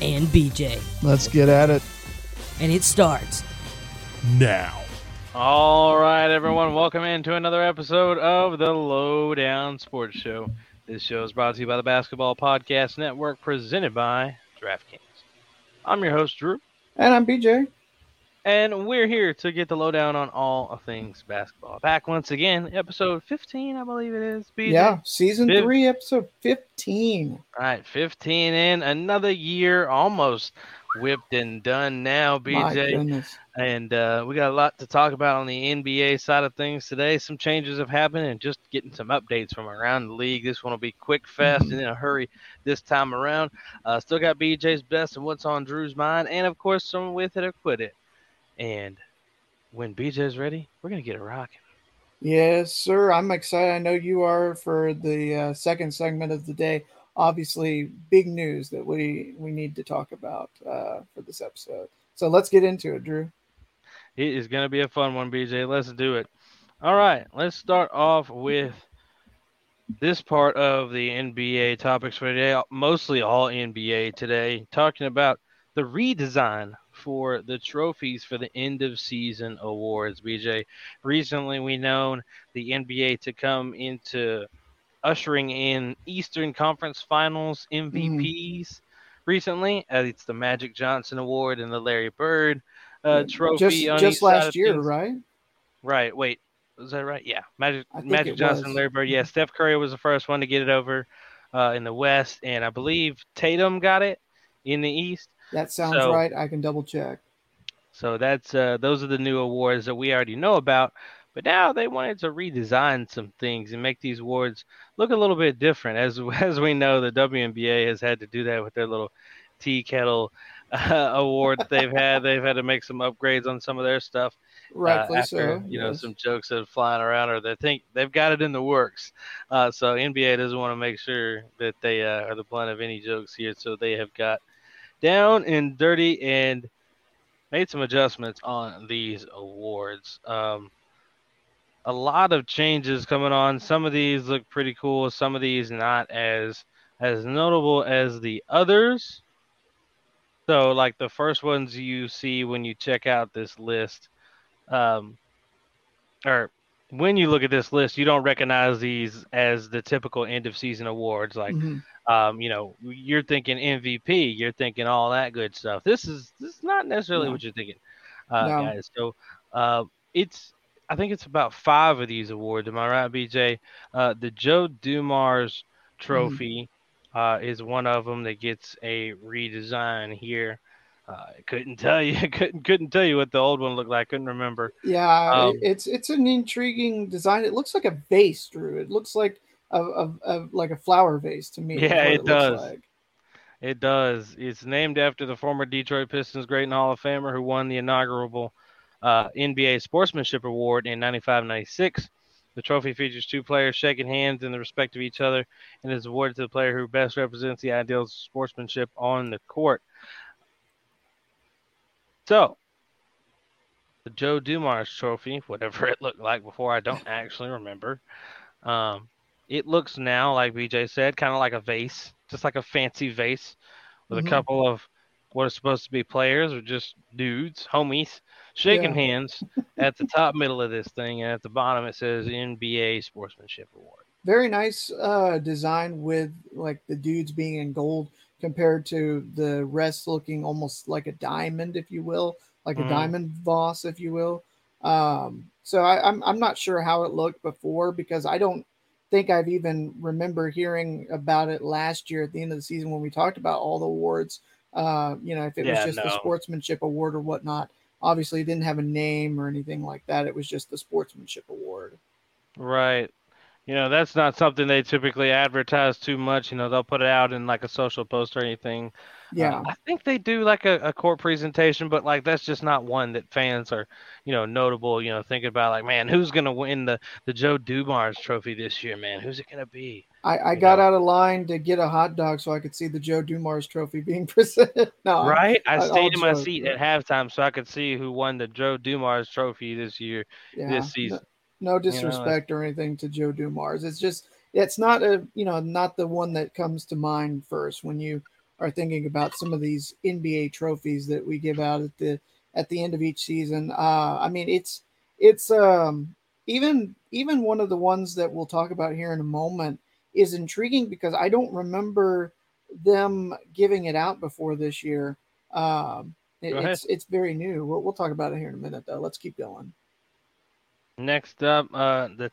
And BJ. Let's get at it. And it starts now. All right, everyone, welcome into another episode of the Lowdown Sports Show. This show is brought to you by the Basketball Podcast Network, presented by DraftKings. I'm your host, Drew, And I'm BJ. And we're here to get the lowdown on all things basketball. Back once again, episode 15, I believe it is. BJ. Yeah, season Fif- three, episode 15. All right, 15 in, another year almost whipped and done now, BJ. And uh, we got a lot to talk about on the NBA side of things today. Some changes have happened and just getting some updates from around the league. This one will be quick, fast, and in a hurry this time around. Uh, still got BJ's best and what's on Drew's mind, and of course, some with it or quit it. And when BJ's ready, we're going to get it rocking. Yes, sir. I'm excited. I know you are for the uh, second segment of the day. Obviously, big news that we we need to talk about uh, for this episode. So let's get into it, Drew. It is going to be a fun one, BJ. Let's do it. All right, let's start off with this part of the NBA topics for today. Mostly all NBA today, talking about the redesign for the trophies for the end of season awards. BJ, recently we known the NBA to come into ushering in Eastern Conference Finals MVPs. Recently, uh, it's the Magic Johnson Award and the Larry Bird uh, trophy. just just last year, things. right? Right. Wait. Was that right? Yeah. Magic Magic Johnson, was. Larry Bird. Yeah. Steph Curry was the first one to get it over uh, in the West, and I believe Tatum got it in the East. That sounds So- right. I can double check. So that's uh, those are the new awards that we already know about. But now they wanted to redesign some things and make these awards look a little bit different. As as we know, the WNBA has had to do that with their little tea kettle uh, awards they've had. They've had to make some upgrades on some of their stuff. uh, after, so. You know, yes. some jokes that are flying around, or they think they've got it in the works. Uh, so NBA doesn't want to make sure that they uh, are the blunt of any jokes here. So they have got down and dirty and made some adjustments on these awards. Um, a lot of changes coming on. Some of these look pretty cool. Some of these not as as notable as the others. So, like the first ones you see when you check out this list, um, or when you look at this list, you don't recognize these as the typical end of season awards. Like, Mhm. Um, you know, you're thinking MVP, you're thinking all that good stuff. This is this is not necessarily No. what you're thinking, uh, No. guys. So, uh, it's I think it's about five of these awards. Am I right, BJ? Uh, the Joe Dumars Trophy uh, is one of them that gets a redesign here. Uh, I couldn't tell you, couldn't couldn't tell you what the old one looked like. Couldn't remember. Yeah, Um, it's it's an intriguing design. It looks like a vase, Drew. It looks like a like a flower vase to me. Yeah, what it does. like. It does. It's named after the former Detroit Pistons great and Hall of Famer who won the inaugural uh, NBA Sportsmanship Award in 95 96. The trophy features two players shaking hands in the respect of each other and is awarded to the player who best represents the ideals of sportsmanship on the court. So, the Joe Dumars Trophy, whatever it looked like before, I don't actually remember. Um, it looks now, like BJ said, kind of like a vase, just like a fancy vase with Mhm. a couple of what are supposed to be players or just dudes, homies, shaking Yeah. hands at the top middle of this thing, and at the bottom it says NBA Sportsmanship Award. Very nice uh, design with like the dudes being in gold compared to the rest looking almost like a diamond, if you will, like Mhm. a diamond Voss, if you will. Um, so I, I'm I'm not sure how it looked before because I don't think I've even remember hearing about it last year at the end of the season when we talked about all the awards. Uh, you know, if it Yeah, was just the sportsmanship award or whatnot. Obviously, it didn't have a name or anything like that. It was just the sportsmanship award. Right. You know, that's not something they typically advertise too much. You know, they'll put it out in like a social post or anything. Yeah. Uh, I think they do like a, a court presentation, but like that's just not one that fans are, you know, notable. You know, thinking about like, man, who's gonna win the the Joe Dumars Trophy this year, man? Who's it gonna be? I, I you got know. out of line to get a hot dog so I could see the Joe Dumars trophy being presented. no, Right? I I- stayed in my joke, seat but- at halftime so I could see who won the Joe Dumars Trophy this year, yeah, this season. No, disrespect or anything to Joe Dumars. It's just it's not a you know not the one that comes to mind first when you are thinking about some of these NBA trophies that we give out at the at the end of each season. Uh, I mean, it's it's um even even one of the ones that we'll talk about here in a moment is intriguing because I don't remember them giving it out before this year. Um, it- it's it's very new. We'll, we'll talk about it here in a minute though. Let's keep going. Next up, uh, the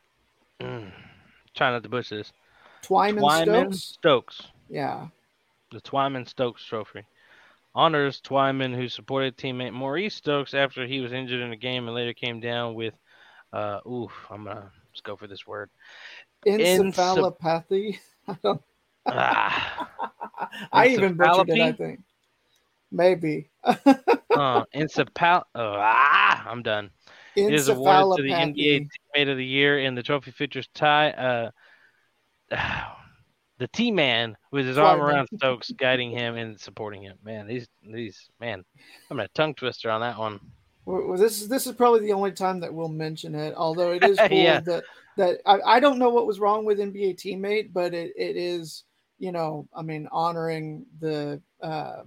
mm, try not to butch this. Twyman, Twyman Stokes. Stokes. Yeah. the Twyman Stokes Trophy. Honors Twyman, who supported teammate Maurice Stokes after he was injured in a game and later came down with, uh, oof, I'm gonna let's go for this word. Encephalopathy. I. Ah, I even butchered it. I think. Maybe. uh, encephal. Oh, ah, I'm done. It is awarded to the NBA. Teammate of the Year, and the trophy features Ty, uh, the T Man with his arm around Stokes, guiding him and supporting him. Man, these these man, I'm a tongue twister on that one. Well, this is this is probably the only time that we'll mention it. Although it is cool Yeah. that that I, I don't know what was wrong with NBA teammate, but it, it is you know I mean honoring the uh,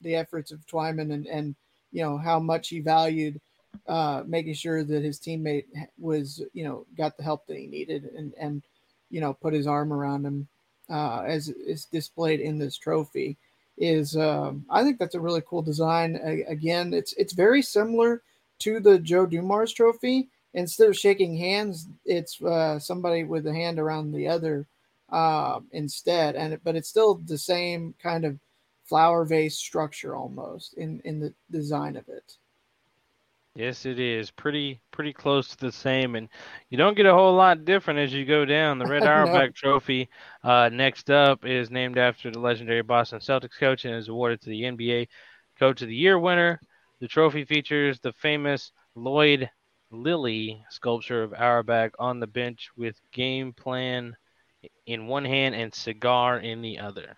the efforts of Twyman and and you know how much he valued uh, making sure that his teammate was you know got the help that he needed and and you know put his arm around him uh, as is displayed in this trophy is um, I think that's a really cool design. A- again, it's it's very similar to the Joe Dumars trophy. Instead of shaking hands, it's uh, somebody with a hand around the other uh, instead, and but it's still the same kind of flower vase structure almost in in the design of it. Yes, it is pretty pretty close to the same, and you don't get a whole lot different as you go down. The Red No. Auerbach Trophy, uh, next up, is named after the legendary Boston Celtics coach and is awarded to the NBA Coach of the Year winner. The trophy features the famous Lloyd Lillie sculpture of Auerbach on the bench with game plan in one hand and cigar in the other.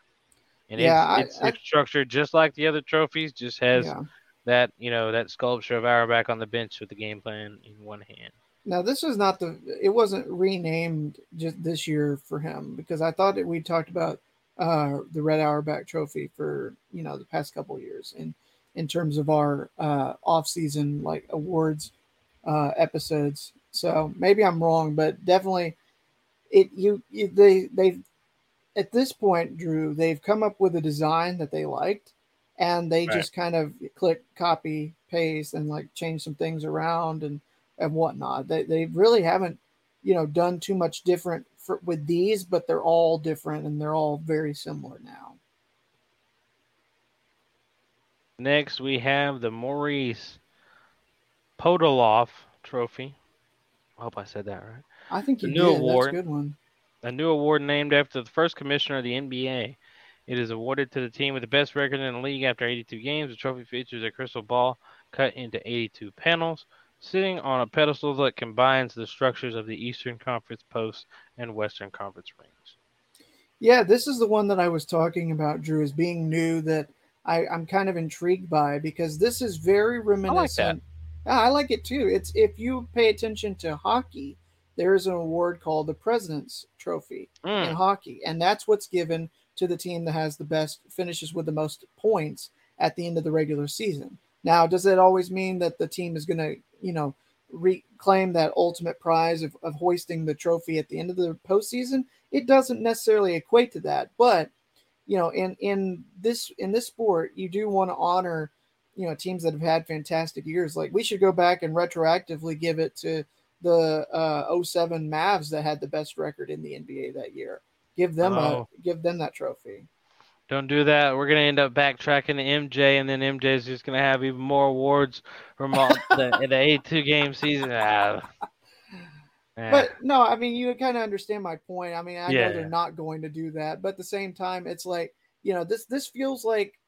And Yeah, I- it's, it's, I- structured just like the other trophies, just has Yeah. That you know that sculpture of Auerbach on the bench with the game plan in one hand. Now this is not the. It wasn't renamed just this year for him because I thought that we talked about uh, the Red Auerbach Trophy for you know the past couple years in in terms of our uh, off season like awards uh, episodes. So maybe I'm wrong, but definitely it you, you they they at this point, Drew, they've come up with a design that they liked, and they Right. just kind of click copy paste and like change some things around and and whatnot. They they really haven't you know done too much different for, with these, but they're all different and they're all very similar now. Next, we have the Maurice Podoloff Trophy. I hope I said that right. I think The you new did. That's a good one. A new award named after the first commissioner of the NBA. It is awarded to the team with the best record in the league after 82 games. The trophy features a crystal ball cut into 82 panels, sitting on a pedestal that combines the structures of the Eastern Conference post and Western Conference rings. Yeah, this is the one that I was talking about, Drew, as being new that I, I'm kind of intrigued by because this is very reminiscent. Yeah, I like it too. It's if you pay attention to hockey, there is an award called the President's Trophy in Mm, hockey, and that's what's given to the team that has the best finishes with the most points at the end of the regular season. Now, does that always mean that the team is going to, you know, reclaim that ultimate prize of, of hoisting the trophy at the end of the postseason? It doesn't necessarily equate to that, but you know, in in this in this sport, you do want to honor, you know, teams that have had fantastic years. Like we should go back and retroactively give it to the uh, 07 Mavs that had the best record in the NBA that year. Give them Oh. a give them that trophy. don't do that. We're gonna end up backtracking to MJ, and then MJ's just gonna have even more awards from all the, the 82 game season. Ah, But no, I mean, you kind of understand my point. I mean, I Yeah. know they're not going to do that, but at the same time, it's like you know, this this feels like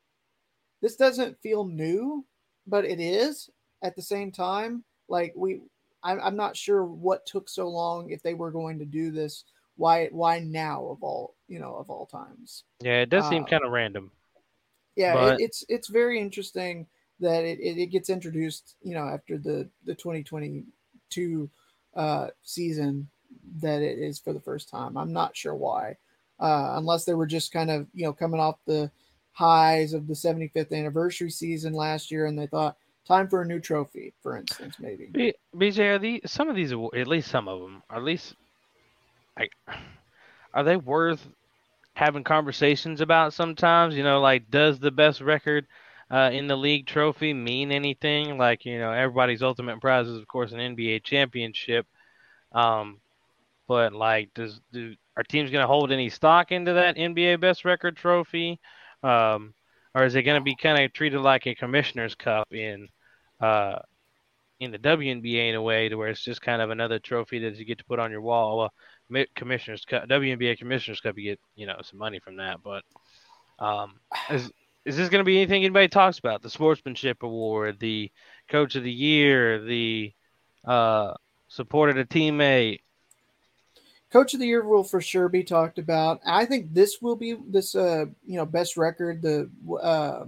this doesn't feel new, but it is at the same time. Like we, I'm, I'm not sure what took so long if they were going to do this. Why why now of all you know of all times? yeah, it does seem uh, kind of random. Yeah, But- it, it's it's very interesting that it, it, it gets introduced, you know, after the the 2022 uh, season that it is for the first time. I'm not sure why, uh, unless they were just kind of you know coming off the highs of the 75th anniversary season last year, and they thought time for a new trophy, for instance, maybe. B- BJ, are these some of these, at least some of them, at least, are they worth having conversations about sometimes? You know, like, does the best record uh, in the league trophy mean anything? Like, you know, everybody's ultimate prize is, of course, an NBA championship. Um, but like, does do are teams going to hold any stock into that NBA best record trophy? Um, or is it going to be kind of treated like a commissioner's cup in uh, in the WNBA in a way to where it's just kind of another trophy that you get to put on your wall. Well, Commissioner's WNBA Commissioner's Cup, you get you know some money from that. But um, is is this going to be anything anybody talks about? The Sportsmanship Award, the Coach of the Year, the uh, supported a teammate. Coach of the year will for sure be talked about. I think this will be this uh you know best record the uh,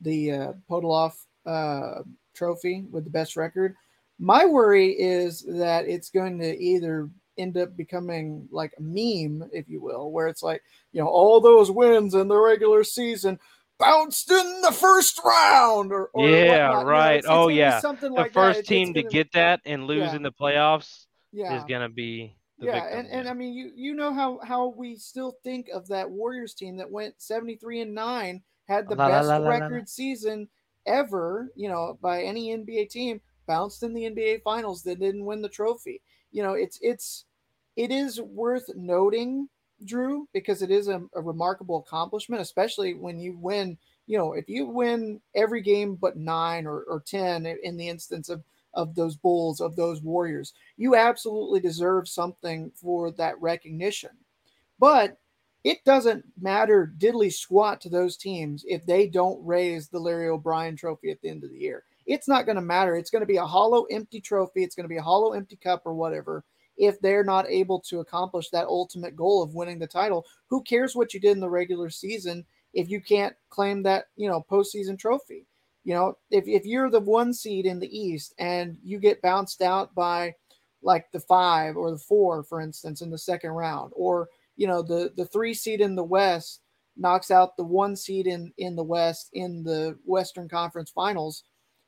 the uh, Podoloff uh, trophy with the best record. My worry is that it's going to either end up becoming like a meme, if you will, where it's like you know all those wins in the regular season bounced in the first round or, or Yeah, whatnot. You know, right. it's- it's Oh, yeah. something The like first It's- team it's to gonna- get that and lose Yeah. in the playoffs yeah. is going to be the yeah, victim. and, and I mean you you know how how we still think of that Warriors team that went 73 and 9 had the La, best la, la. record season ever, you know, by any NBA team, bounced in the NBA finals that didn't win the trophy. You know, it's it's it is worth noting, Drew, because it is a, a remarkable accomplishment, especially when you win, you know, if you win every game but 9 or or 10 in the instance of of those Bulls, of those Warriors you absolutely deserve something for that recognition. But it doesn't matter diddly squat to those teams if they don't raise the Larry O'Brien trophy at the end of the year. It's not going to matter. It's going to be a hollow, empty trophy. It's going to be a hollow, empty cup or whatever. If they're not able to accomplish that ultimate goal of winning the title, who cares what you did in the regular season if you can't claim that, you know, postseason trophy? You know, if, if you're the one seed in the East and you get bounced out by like the five or the four, for instance, in the second round, or you know the the three seed in the West knocks out the one seed in in the West in the Western Conference Finals.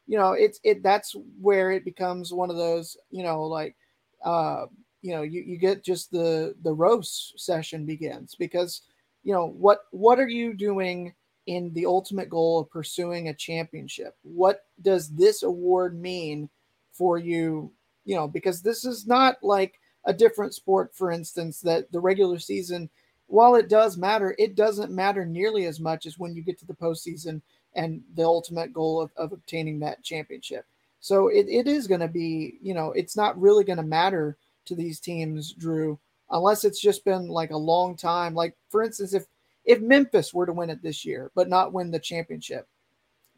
You know, it's it that's where it becomes one of those. You know, like uh, you know, you you get just the the roast session begins because you know what what are you doing in the ultimate goal of pursuing a championship? What does this award mean for you you know, because this is not like a different sport, for instance, that the regular season, while it does matter, it doesn't matter nearly as much as when you get to the postseason and the ultimate goal of, of obtaining that championship. So it, it is going to be, you know, it's not really going to matter to these teams, Drew, unless it's just been like a long time. Like, for instance, if if Memphis were to win it this year, but not win the championship,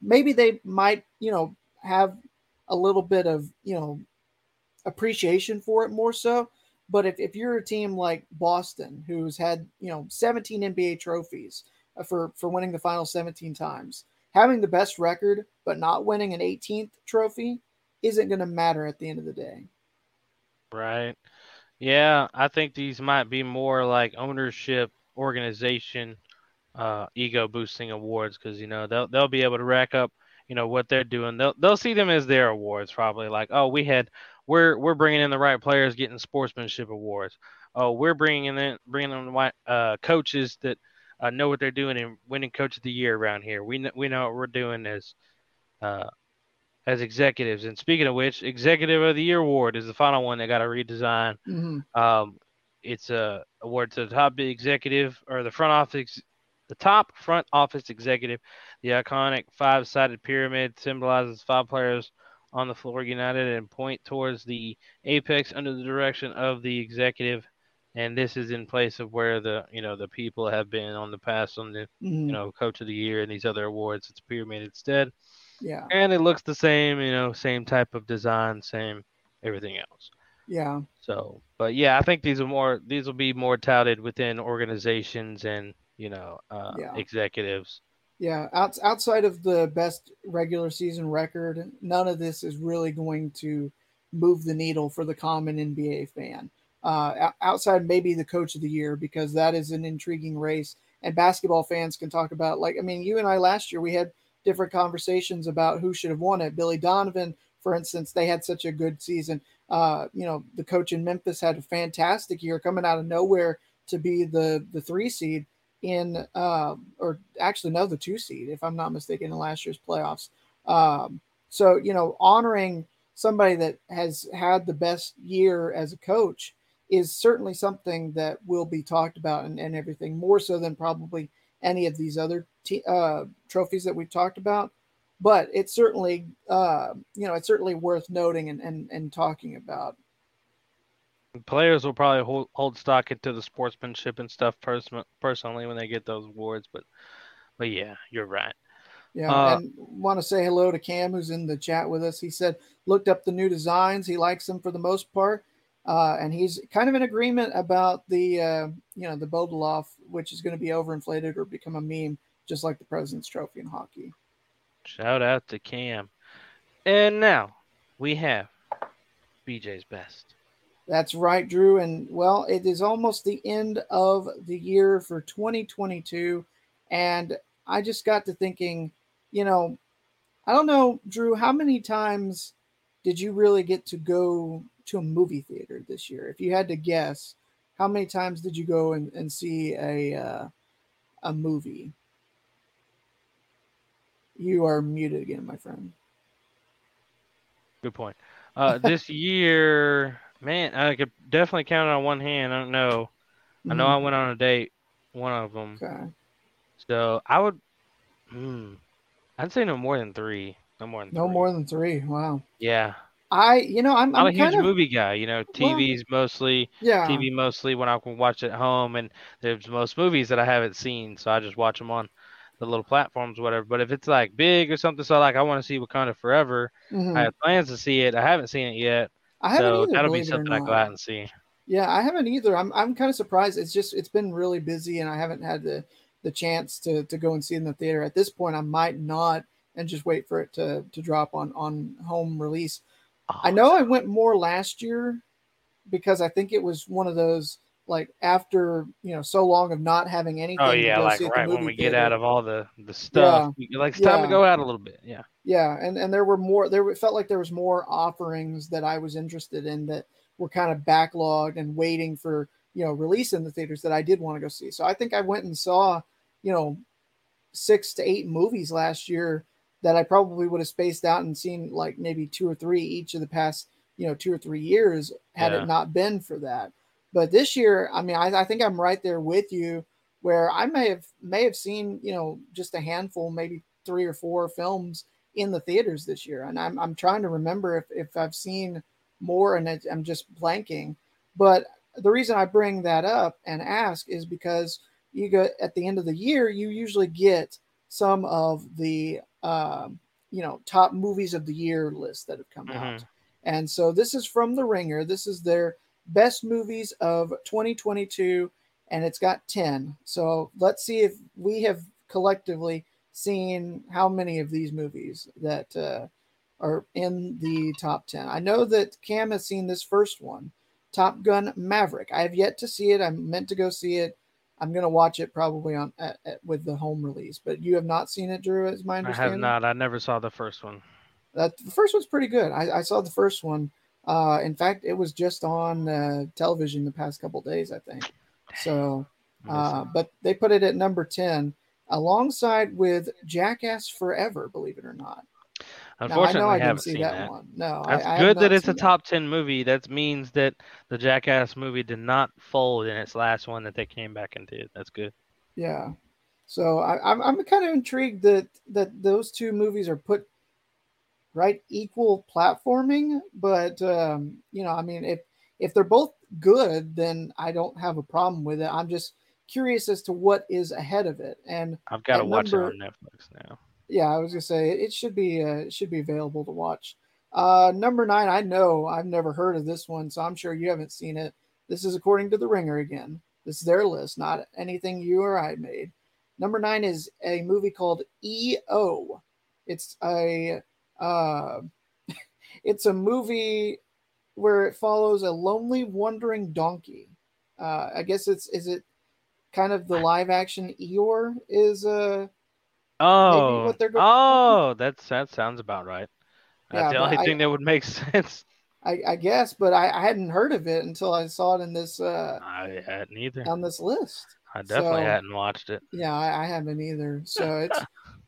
maybe they might, you know, have a little bit of, you know, appreciation for it more so. But if, if you're a team like Boston, who's had you know 17 NBA trophies uh, for for winning the final 17 times, having the best record but not winning an 18th trophy isn't going to matter at the end of the day. Right. Yeah, I think these might be more like ownership, organization, uh, ego boosting awards because you know they'll they'll be able to rack up you know what they're doing. They'll they'll see them as their awards probably like oh we had we're we're bringing in the right players getting sportsmanship awards. Oh we're bringing in bringing in the right uh, coaches that uh, know what they're doing and winning coach of the year around here. We know, we know what we're doing as uh, as executives. And speaking of which, executive of the year award is the final one that got a redesign. Mm-hmm. Um, it's a award to the top executive or the front office, the top front office executive. The iconic five-sided pyramid symbolizes five players on the floor united and point towards the apex under the direction of the executive and this is in place of where the you know the people have been on the past on the Mhm. you know coach of the year and these other awards it's a pyramid instead yeah, and it looks the same you know same type of design same everything else yeah, so but yeah i think these are more these will be more touted within organizations and you know uh, Yeah. executives yeah. Out, outside of the best regular season record, none of this is really going to move the needle for the common NBA fan. Uh, outside maybe the coach of the year because that is an intriguing race, and basketball fans can talk about like I mean, you and I last year we had different conversations about who should have won it. Billy Donovan, for instance, they had such a good season. Uh, you know, the coach in Memphis had a fantastic year coming out of nowhere to be the the three seed in uh, or actually no the two seed if I'm not mistaken in last year's playoffs. Um, so you know, honoring somebody that has had the best year as a coach is certainly something that will be talked about and, and everything more so than probably any of these other t- uh, trophies that we've talked about. But it's certainly, uh, you know, it's certainly worth noting and, and, and talking about. players will probably hold, hold stock into the sportsmanship and stuff person, personally when they get those awards but but yeah you're right Yeah, Uh, and want to say hello to Cam, who's in the chat with us. He said looked up the new designs. He likes them for the most part, uh, and he's kind of in agreement about the uh, you know the Podoloff, which is going to be overinflated or become a meme, just like the President's Trophy in hockey. shout out to cam and now we have bj's best That's right, Drew. And well, it is almost the end of the year for 2022. And I just got to thinking, you know, I don't know, Drew, how many times did you really get to go to a movie theater this year? If you had to guess, how many times did you go and, and see a uh, a movie? You are muted again, my friend. Good point. Uh, this year, man, I could definitely count it on one hand. I don't know. I know I went on a date, one of them. Mm-hmm. Okay. So I would, hmm, I'd say no more than three. No more than No three. more than three. Wow. Yeah, I, you know, I'm, I'm, I'm a huge of, movie guy. You know, TV's mostly yeah. TV mostly when I can watch at home, and there's most movies that I haven't seen, so I just watch them on the little platforms, whatever. But if it's like big or something, so like I want to see Wakanda Forever, Mhm. I have plans to see it. I haven't seen it yet, I haven't so either, that'll be believe it or something I go out and see. Yeah, I haven't either. I'm I'm kind of surprised. It's just it's been really busy, and I haven't had the the chance to to go and see it in the theater. At this point, I might not, and just wait for it to to drop on on home release. I Oh, know I went more last year because I think it was one of those like after you know so long of not having oh, anything. Oh yeah, like right when we get out of all the the stuff, we- like it's time to go out a little bit. Yeah. Yeah, and and there were more. There felt like there was more offerings that I was interested in that were kind of backlogged and waiting for you know release in the theaters that I did want to go see. So I think I went and saw you know six to eight movies last year that I probably would have spaced out and seen like maybe two or three each of the past you know two or three years had Yeah. it not been for that. But this year, I mean, I, I think I'm right there with you where I may have may have seen you know just a handful, maybe three or four films in the theaters this year, and I'm I'm trying to remember if if I've seen more, and it, I'm just blanking. But the reason I bring that up and ask is because you go at the end of the year, you usually get some of the um, you know top movies of the year list that have come out, Mhm. and so this is from The Ringer. This is their best movies of 2022, and it's got 10. So let's see if we have collectively seen how many of these movies that uh, are in the top 10. I know that Cam has seen this first one, Top Gun Maverick. I have yet to see it. I'm meant to go see it. I'm gonna watch it probably on at, at- with the home release, but you have not seen it, Drew. Is my understanding? I have not. I never saw the first one. That the first one's pretty good. I, I saw the first one. Uh, in fact, it was just on uh, television the past couple days, I think. So, uh, but they put it at number ten, alongside with Jackass Forever. Believe it or not. Unfortunately, know I I didn't haven't see seen that, that. one. No, That's I, good that it's a top 10 movie. That means that the Jackass movie did not fold in its last one that they came back and did. That's good. Yeah. So I, I'm I'm kind of intrigued that that those two movies are put right equal platforming, but um, you know, I mean, if if they're both good, then I don't have a problem with it. I'm just curious as to what is ahead of it, and I've got to watch number- it on Netflix now. Yeah, I was gonna say it should be uh, should be available to watch. Uh, number nine, I know I've never heard of this one, so I'm sure you haven't seen it. This is according to the Ringer again. This is their list, not anything you or I made. Number nine is a movie called E.O. It's a uh, it's a movie where it follows a lonely, wandering donkey. Uh, I guess it's is it kind of the live action Eeyore is uh Oh, what they're go- oh, that's that sounds about right. That's Yeah, the only I- thing that would make sense. I, I guess, but I, I hadn't heard of it until I saw it in this uh I hadn't either. on this list. I definitely so- hadn't watched it. Yeah, I, I haven't either. So it's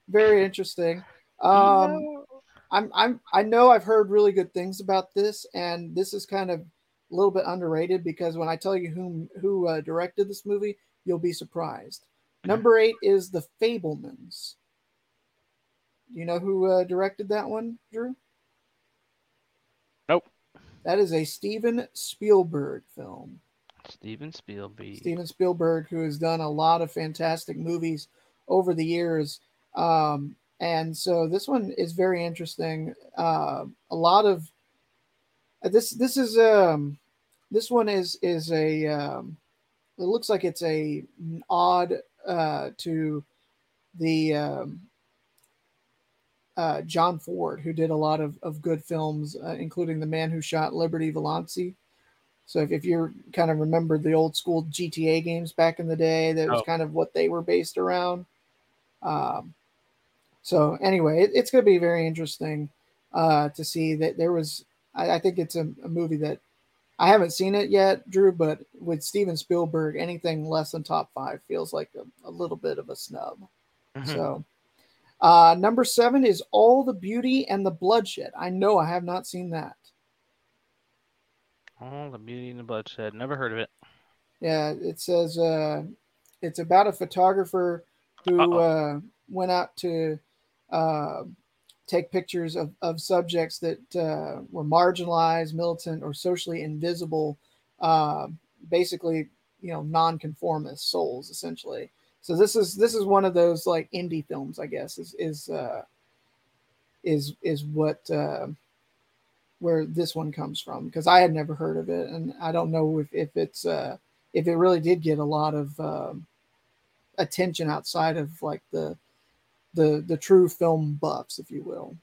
very interesting. Um I'm I'm I know I've heard really good things about this, and this is kind of a little bit underrated because when I tell you whom who uh, directed this movie, you'll be surprised. Number eight is The Fabelmans. Do you know who uh, directed that one, Drew? Nope. That is a Steven Spielberg film. Steven Spielberg. Steven Spielberg, who has done a lot of fantastic movies over the years. Um, and so this one is very interesting. Uh, a lot of this this is um this one is is a um, it looks like it's a an odd uh, to the um, uh, John Ford, who did a lot of, of good films, uh, including The Man Who Shot Liberty Valance. So if, if you kind of remember the old school GTA games back in the day, that was Oh. kind of what they were based around. Um, so anyway, it, it's going to be very interesting uh, to see that there was. I, I think it's a, a movie that I haven't seen it yet, Drew, but with Steven Spielberg, anything less than top five feels like a, a little bit of a snub. Mhm. So, uh, number seven is All the Beauty and the Bloodshed. I know I have not seen that. Oh, the Beauty and the Bloodshed. Never heard of it. Yeah, it says uh, it's about a photographer who uh, went out to uh, take pictures of, of subjects that uh, were marginalized, militant, or socially invisible. Uh, basically, you know, nonconformist souls, essentially. So this is this is one of those like indie films, I guess, is is uh, is is what uh, where this one comes from because I had never heard of it, and I don't know if if it's uh, if it really did get a lot of um, attention outside of like the the the true film buffs, if you will.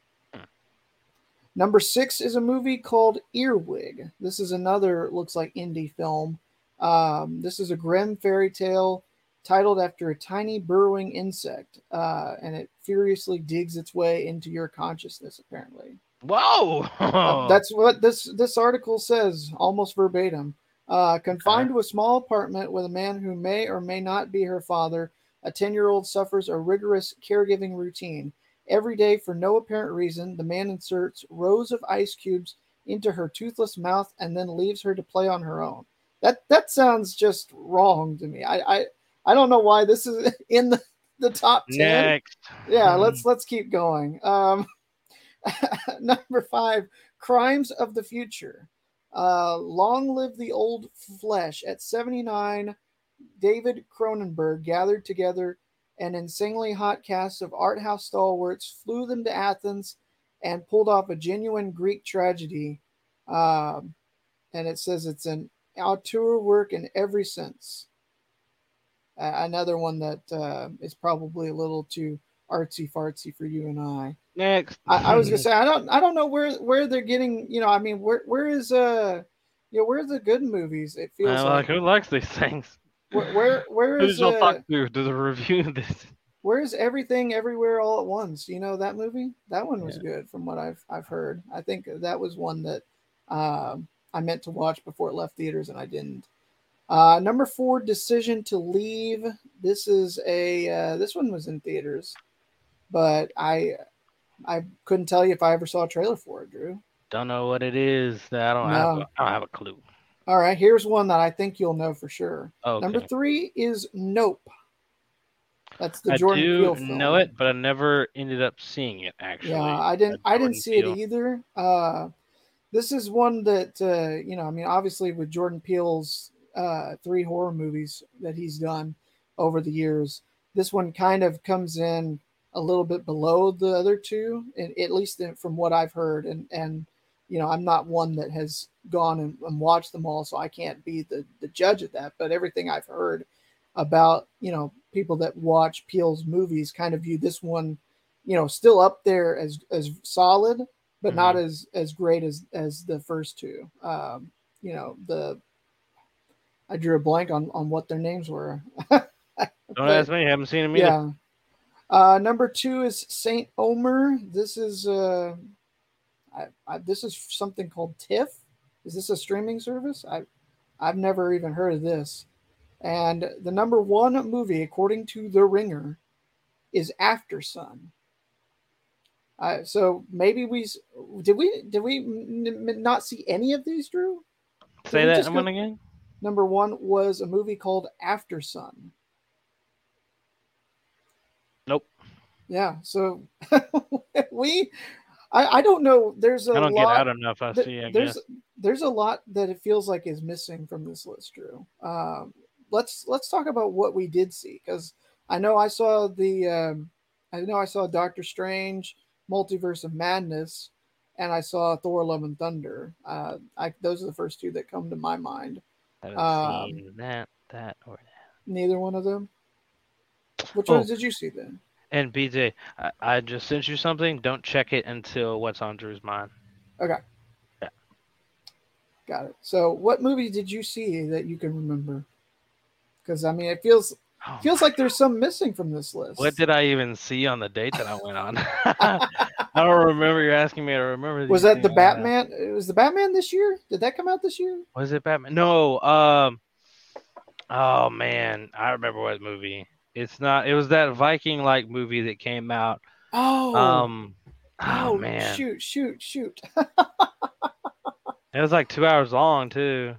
Number six is a movie called Earwig. This is another looks like indie film. Um, this is a grim fairy tale titled after a tiny burrowing insect, uh, and it furiously digs its way into your consciousness. Apparently, Whoa! uh, That's what this this article says, almost verbatim. Uh, confined to a small apartment with a man who may or may not be her father, a 10 year old suffers a rigorous caregiving routine. Every day, for no apparent reason, the man inserts rows of ice cubes into her toothless mouth and then leaves her to play on her own. That that sounds just wrong to me. I I, I don't know why this is in the, the top 10 Next. yeah let's let's keep going um number five crimes of the future uh long live the old flesh at 79 david cronenberg gathered together an insanely hot cast of art house stalwarts flew them to athens and pulled off a genuine greek tragedy um and it says it's an auteur work in every sense uh, another one that uh, is probably a little too artsy fartsy for you and I. Next. I, I was gonna say I don't I don't know where where they're getting you know I mean where where is uh you know where's the good movies it feels like like who likes these things? Where where, where Who is uh, talk to, to the review this? where is everything everywhere all at once you know that movie that one was good from what I've I've heard I think that was one that um I meant to watch before it left theaters and I didn't. Uh, number four, decision to leave. This is a uh, this one was in theaters, but I I couldn't tell you if I ever saw a trailer for it, Drew. Don't know what it is. I don't have. No. A, I don't have a clue. All right, here's one that I think you'll know for sure. Okay. Number three is Nope. That's the I Jordan do Peele film. know it, but I never ended up seeing it. Actually, Yeah, I didn't. I didn't see Peele. it either. Uh, this is one that uh, you know. I mean, obviously with Jordan Peele's uh, three horror movies that he's done over the years, this one kind of comes in a little bit below the other two, and at least from what I've heard. And and you know, I'm not one that has gone and, and watched them all, so I can't be the the judge of that. But everything I've heard about you know people that watch Peele's movies kind of view this one you know still up there as as solid but not as as great as as the first two um you know the i drew a blank on on what their names were Don't ask me. I haven't seen them yet. yeah uh number two is saint omer this is uh I, I this is something called tiff. Is this a streaming service? I i've never even heard of this. And the number one movie according to the ringer is Aftersun. Uh, so maybe we did we did we n- not see any of these drew? Say that one go- again. number one was a movie called Aftersun. Nope. yeah so we I, I don't know there's a I don't lot get out enough. I th- see. I there's guess. there's a lot that it feels like is missing from this list drew um let's let's talk about what we did see because i know i saw the um i know i saw doctor strange multiverse of madness and i saw thor love and thunder uh I, those are the first two that come to my mind um, that, that, or that. neither one of them which Oh. ones did you see then And BJ, I, I just sent you something. Don't check it until what's on Drew's mind. okay Yeah. got it so what movie did you see that you can remember because i mean it feels Oh, feels like there's some missing from this list what did I even see on the date that I went on? I don't remember. You're asking me to remember. was that the things right now. batman was the batman this year did that come out this year Was it Batman? No. Um. Oh man, I remember what movie. It's not. It was that Viking like movie that came out. oh Um. Oh, man, shoot shoot shoot it was like two hours long too.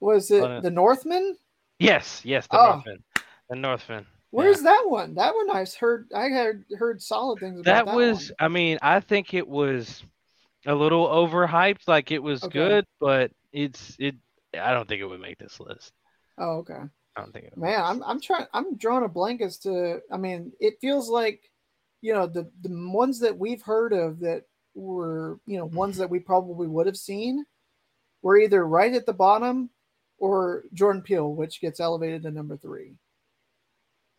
was it on. the northman Yes, yes, the Oh. Northman. The Northman. where's that one that one i heard i had heard solid things about That, that, was. one. I mean, I think it was a little overhyped. Like it was Okay. good, but it's it. I don't think it would make this list. oh okay I don't think man i'm, I'm trying i'm drawing a blank as to i mean it feels like you know the the ones that we've heard of that were you know ones mm-hmm. that we probably would have seen were either right at the bottom or jordan peele which gets elevated to number three.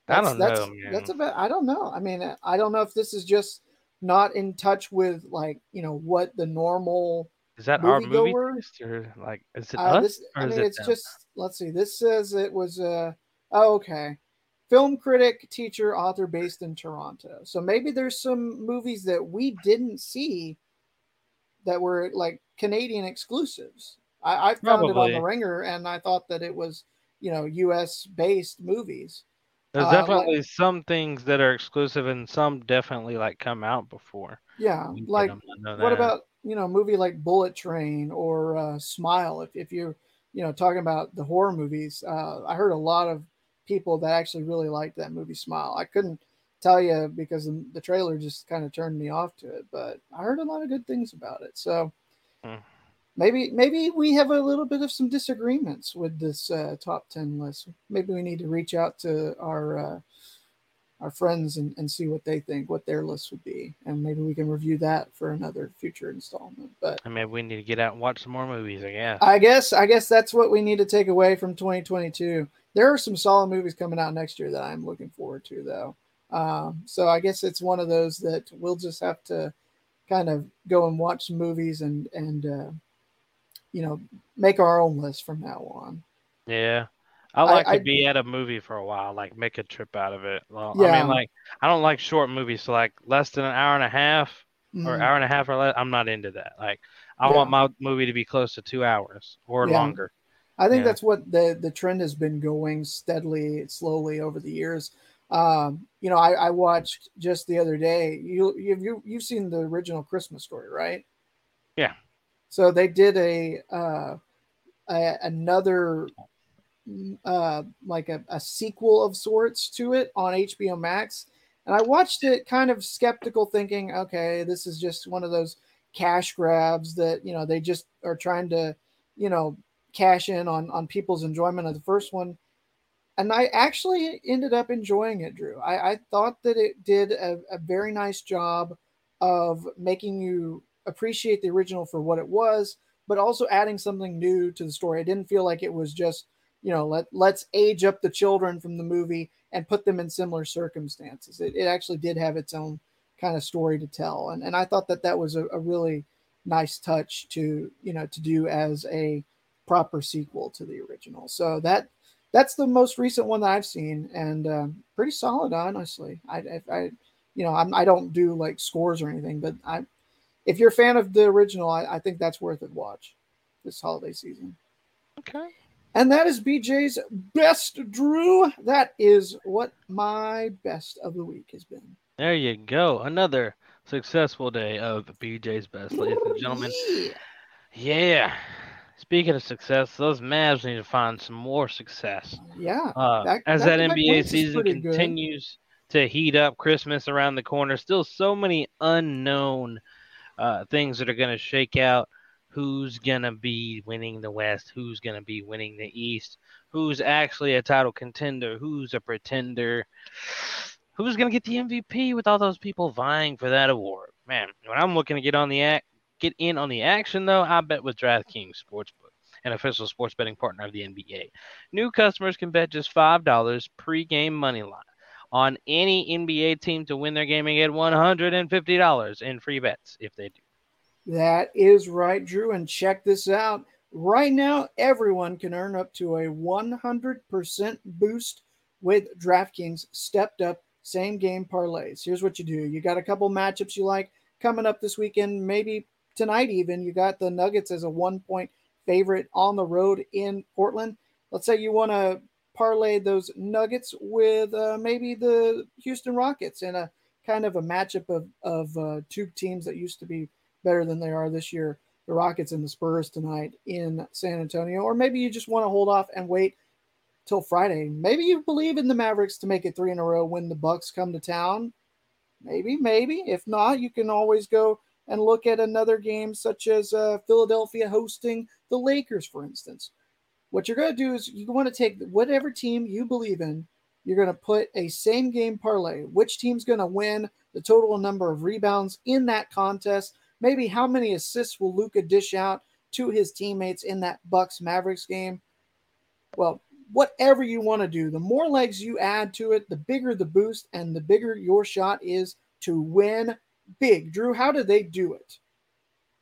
I don't that's, know, man. that's about i don't know. I mean i don't know if this is just not in touch with like you know what the normal Is that our movie list or like is it uh, us this, I mean, it it's them? just let's see. This says it was a oh, okay, film critic, teacher, author based in Toronto. So maybe there's some movies that we didn't see that were like Canadian exclusives. I, I found it on the Ringer, and I thought that it was you know U.S. based movies. There's uh, like- definitely some things that are exclusive and some definitely like come out before. Yeah, like them, I know what about you know a movie like Bullet Train or uh, Smile? If if you're you know talking about the horror movies, uh, I heard a lot of people that actually really liked that movie Smile. I couldn't tell you because the, the trailer just kind of turned me off to it, but I heard a lot of good things about it. So Hmm. maybe maybe we have a little bit of some disagreements with this uh, top ten list. Maybe we need to reach out to our uh, our friends and, and see what they think, what their list would be, and maybe we can review that for another future installment. But I mean, we need to get out and watch some more movies. I guess. I guess I guess that's what we need to take away from 2022. There are some solid movies coming out next year that I'm looking forward to, though. Um, so I guess it's one of those that we'll just have to kind of go and watch some movies and and uh, you know make our own list from now on. Yeah. I like I- to be at a movie for a while, like make a trip out of it. Well, I mean, like I don't like short movies, so like less than an hour and a half or Mhm. hour and a half or less. I'm not into that. Like I Yeah. want my movie to be close to two hours or Yeah. longer. I think Yeah. that's what the the trend has been going steadily, slowly over the years. Um, you know, I, I watched just the other day. You you've you, you've seen the original Christmas story, right? Yeah. So they did a uh, a another uh, like a, a sequel of sorts to it on HBO Max. And I watched it kind of skeptical, thinking, okay, this is just one of those cash grabs that, you know, they just are trying to, you know, cash in on, on people's enjoyment of the first one. And I actually ended up enjoying it, Drew. I, I thought that it did a, a very nice job of making you appreciate the original for what it was, but also adding something new to the story. I didn't feel like it was just, you know, let let's age up the children from the movie and put them in similar circumstances. It, it actually did have its own kind of story to tell, and and I thought that that was a, a really nice touch to you know to do as a proper sequel to the original. So that that's the most recent one that I've seen, and uh, pretty solid, honestly. I, I, I you know, I'm, I don't do like scores or anything, but I, if you're a fan of the original, I, I think that's worth a Watch this holiday season. Okay. And that is BJ's best, Drew. That is what my best of the week has been. There you go. Another successful day of BJ's best, ladies and gentlemen. Yeah. Yeah. Speaking of success, those Mavs need to find some more success. Yeah. Uh, Back- as that back-to-back NBA season pretty good. continues to heat up, Christmas around the corner, still so many unknown uh, things that are going to shake out. Who's going to be winning the West? Who's going to be winning the East? Who's actually a title contender? Who's a pretender? Who's going to get the MVP with all those people vying for that award? Man, when I'm looking to get on the act, get in on the action though, I bet with DraftKings Sportsbook, an official sports betting partner of the NBA. New customers can bet just $5 pre-game money line on any NBA team to win their game and get $150 in free bets if they do. That is right, Drew. And check this out. Right now, everyone can earn up to a 100% boost with DraftKings stepped up same game parlays. Here's what you do you got a couple matchups you like coming up this weekend, maybe tonight, even. You got the Nuggets as a one point favorite on the road in Portland. Let's say you want to parlay those Nuggets with uh, maybe the Houston Rockets in a kind of a matchup of, of uh, two teams that used to be better than they are this year the Rockets and the Spurs tonight in San Antonio. Or maybe you just want to hold off and wait till Friday. Maybe you believe in the Mavericks to make it three in a row when the Bucks come to town. Maybe, maybe. If not, you can always go and look at another game such as uh, Philadelphia hosting the Lakers, for instance. What you're going to do is you want to take whatever team you believe in. You're going to put a same game parlay. Which team's going to win the total number of rebounds in that contest? Maybe how many assists will Luka dish out to his teammates in that Bucks Mavericks game? Well, whatever you want to do, the more legs you add to it, the bigger the boost and the bigger your shot is to win big. Drew, how do they do it?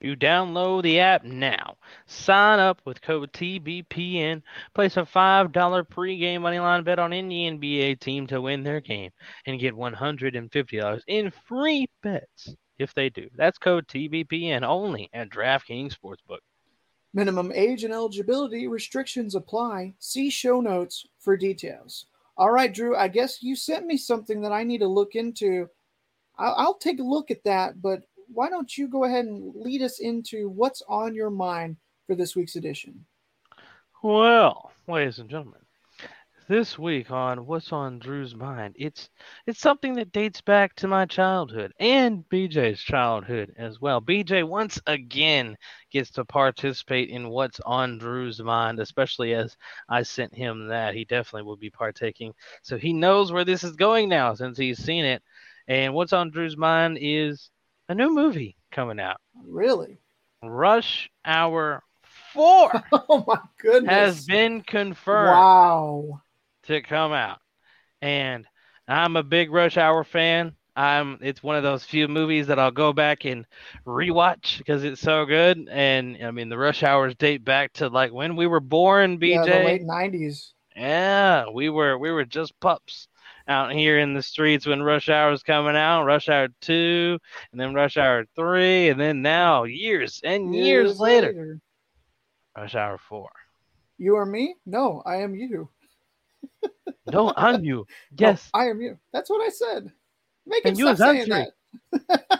You download the app now. Sign up with code TBPN. Place a $5 pregame moneyline bet on any NBA team to win their game and get $150 in free bets if they do. That's code TBPN only at DraftKings Sportsbook. Minimum age and eligibility restrictions apply. See show notes for details. All right, Drew, I guess you sent me something that I need to look into. I'll, I'll take a look at that, but why don't you go ahead and lead us into what's on your mind for this week's edition? Well, ladies and gentlemen, this week on What's on Drew's Mind, it's it's something that dates back to my childhood and BJ's childhood as well. BJ once again gets to participate in What's on Drew's Mind, especially as I sent him that. He definitely will be partaking. So he knows where this is going now since he's seen it. And What's on Drew's Mind is a new movie coming out. Really? Rush Hour 4 Oh my goodness. has been confirmed Wow. To come out. And I'm a big Rush Hour fan. I'm it's one of those few movies that I'll go back and rewatch because it's so good. And I mean the Rush Hours date back to like when we were born, BJ. Yeah, late 90s. Yeah, we were we were just pups out here in the streets when Rush Hour was coming out, Rush Hour two, and then Rush Hour three, and then now years and years, later, Rush Hour four. You are me? No, I am you. No, I'm you. Yes. I am you. That's what I said. Make And him stop saying that.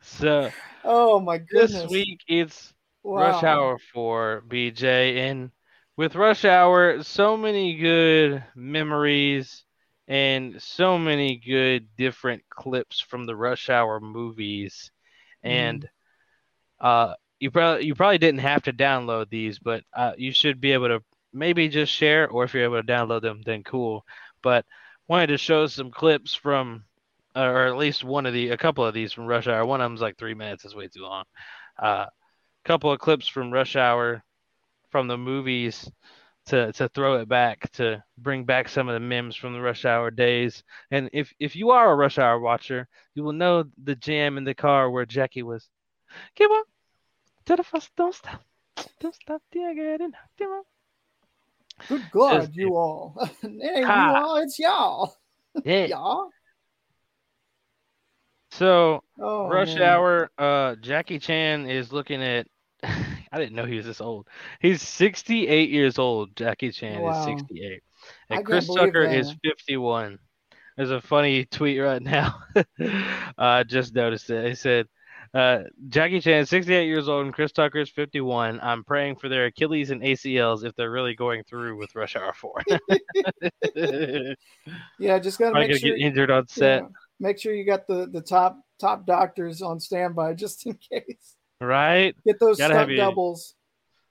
So Oh my goodness. this week it's Rush Hour for BJ, and with Rush Hour, so many good memories and so many good different clips from the Rush Hour movies. And uh, you probably you probably didn't have to download these, but uh, you should be able to maybe just share, or if you're able to download them, then cool. But wanted to show some clips from, or at least one of the, a couple of these from Rush Hour. One of them's like three minutes. It's way too long. A uh, couple of clips from Rush Hour from the movies to to throw it back to bring back some of the memes from the rush hour days. And if if you are a rush hour watcher, you will know the jam in the car where Jackie was. Don't stop, don't stop. Good God, you all. hey, you Ha. all, it's y'all. Yeah. Y'all. So Oh, Rush man. Hour, uh, Jackie Chan is looking at. I didn't know he was this old. He's 68 years old. Jackie Chan Wow. is 68, and Chris Tucker is 51. There's a funny tweet right now. I just noticed it. He said, uh, "Jackie Chan is 68 years old and Chris Tucker is 51. I'm praying for their Achilles and ACLs if they're really going through with Rush Hour 4. Yeah, just gotta Probably make sure get injured on set, yeah, make sure you got the the top top doctors on standby just in case. right? Get those Gotta stunt have you- doubles.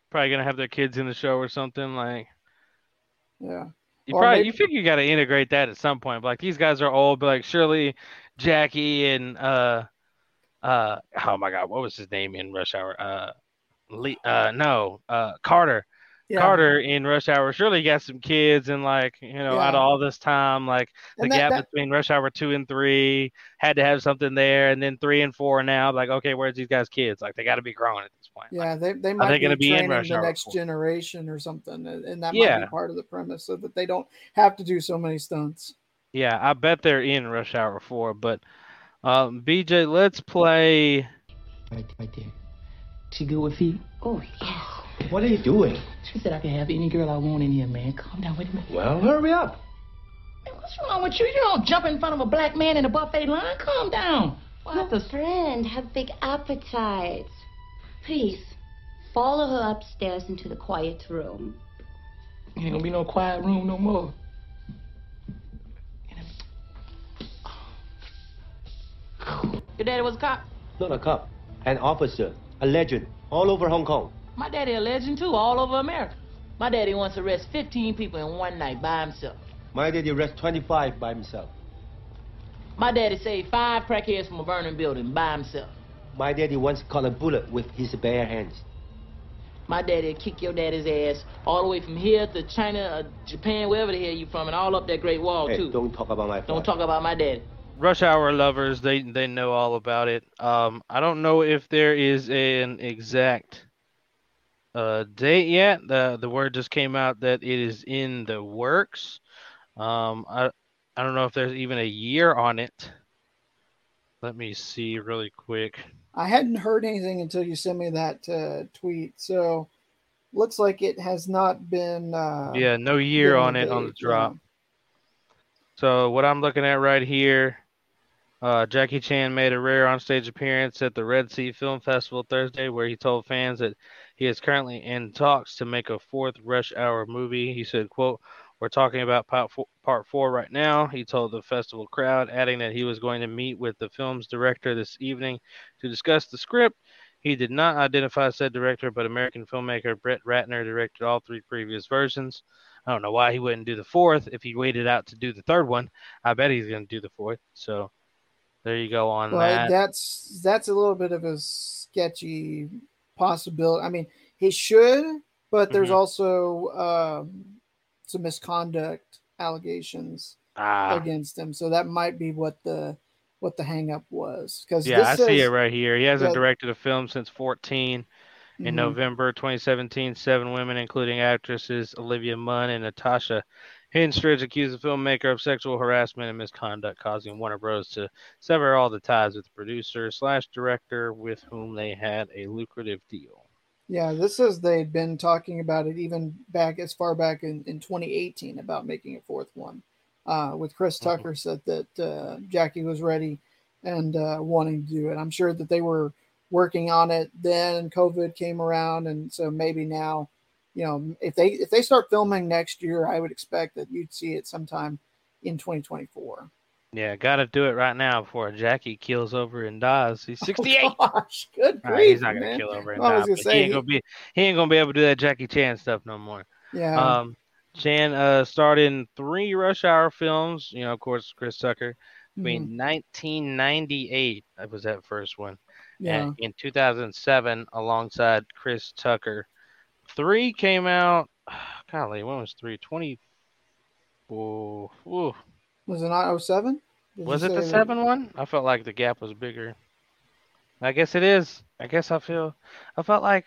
Probably gonna have their kids in the show or something like." Yeah. You Or probably maybe- you figure you got to integrate that at some point. Like these guys are old, but like surely Jackie and uh uh oh my god, what was his name in Rush Hour? Uh, Lee, uh no, uh Carter. Yeah. Carter in Rush Hour surely got some kids and like you know out of all this time like the that- gap that- between Rush Hour two and three had to have something there, and then three and four now like okay, where's these guys' kids? Like they got to be grown at this point. Yeah, they, they might they be gonna be in Rush the Hour next four? generation or something, and and that might Yeah. be part of the premise so that they don't have to do so many stunts. Yeah, I bet they're in Rush Hour 4. But um, BJ, let's play. Right, right there. She good with feet? Oh, yeah. What are you doing? She said I can have any girl I want in here, man. Calm down, wait a minute. Well, hurry up. Man, what's wrong with you? You don't jump in front of a black man in a buffet line. Calm down. What the? Friend, have big appetites. Please, follow her upstairs into the quiet room. Ain't gonna be no quiet room no more. Your daddy was a cop. Not a cop, an officer, a legend, all over Hong Kong. My daddy a legend too, all over America. My daddy once arrested 15 people in one night by himself. My daddy arrested 25 by himself. My daddy saved five crackheads from a burning building by himself. My daddy once caught a bullet with his bare hands. My daddy would kick your daddy's ass all the way from here to China, Japan, wherever the hell you from, and all up that Great Wall Hey, too. don't talk about my father. Don't talk about my daddy. Rush Hour lovers, they they know all about it. Um, I don't know if there is an exact uh, date yet. The the word just came out that it is in the works. Um, I I don't know if there's even a year on it. Let me see really quick. I hadn't heard anything until you sent me that uh, tweet, so looks like it has not been. Uh, Yeah, no year on it on the drop. So what I'm looking at right here, uh, Jackie Chan made a rare onstage appearance at the Red Sea Film Festival Thursday, where he told fans that he is currently in talks to make a fourth Rush Hour movie. He said, "quote We're talking about part four, part four right now." He told the festival crowd, adding that he was going to meet with the film's director this evening to discuss the script. He did not identify said director, but American filmmaker Brett Ratner directed all three previous versions. I don't know why he wouldn't do the fourth if he waited out to do the third one. I bet he's going to do the fourth. So there you go on that. that's that's a little bit of a sketchy possibility. I mean, he should, but there's Mhm. also um, some misconduct allegations Ah, against him, so that might be what the what the hangup was. Because yeah, I see it right here. He hasn't yeah. directed a film since 14. In Mhm. November 2017, seven women, including actresses Olivia Munn and Natasha Henstridge, accused the filmmaker of sexual harassment and misconduct, causing Warner Bros. to sever all the ties with the producer slash director with whom they had a lucrative deal. Yeah, this says they'd been talking about it even back as far back in, in 2018 about making a fourth one. Uh, with Chris Mm-hmm. Tucker said that uh, Jackie was ready and uh, wanting to do it. I'm sure that they were working on it then, COVID came around, and so maybe now you know, if they if they start filming next year, I would expect that you'd see it sometime in 2024. Yeah, got to do it right now before Jackie kills over and dies. He's 68. Oh, gosh, good All right, grief, he's not gonna man. kill over and I die. say, he ain't he- gonna be he ain't gonna be able to do that Jackie Chan stuff no more. Yeah. Um, Chan uh starred in three Rush Hour films. You know, of course, Chris Tucker. Between Mhm. 1998, that was that first one. Yeah. And in 2007, alongside Chris Tucker. Three came out. Golly, when was three? 20. Oh, ooh. Was it not 07? Did Was it the seven one? I felt like the gap was bigger. I guess it is. I guess I feel. I felt like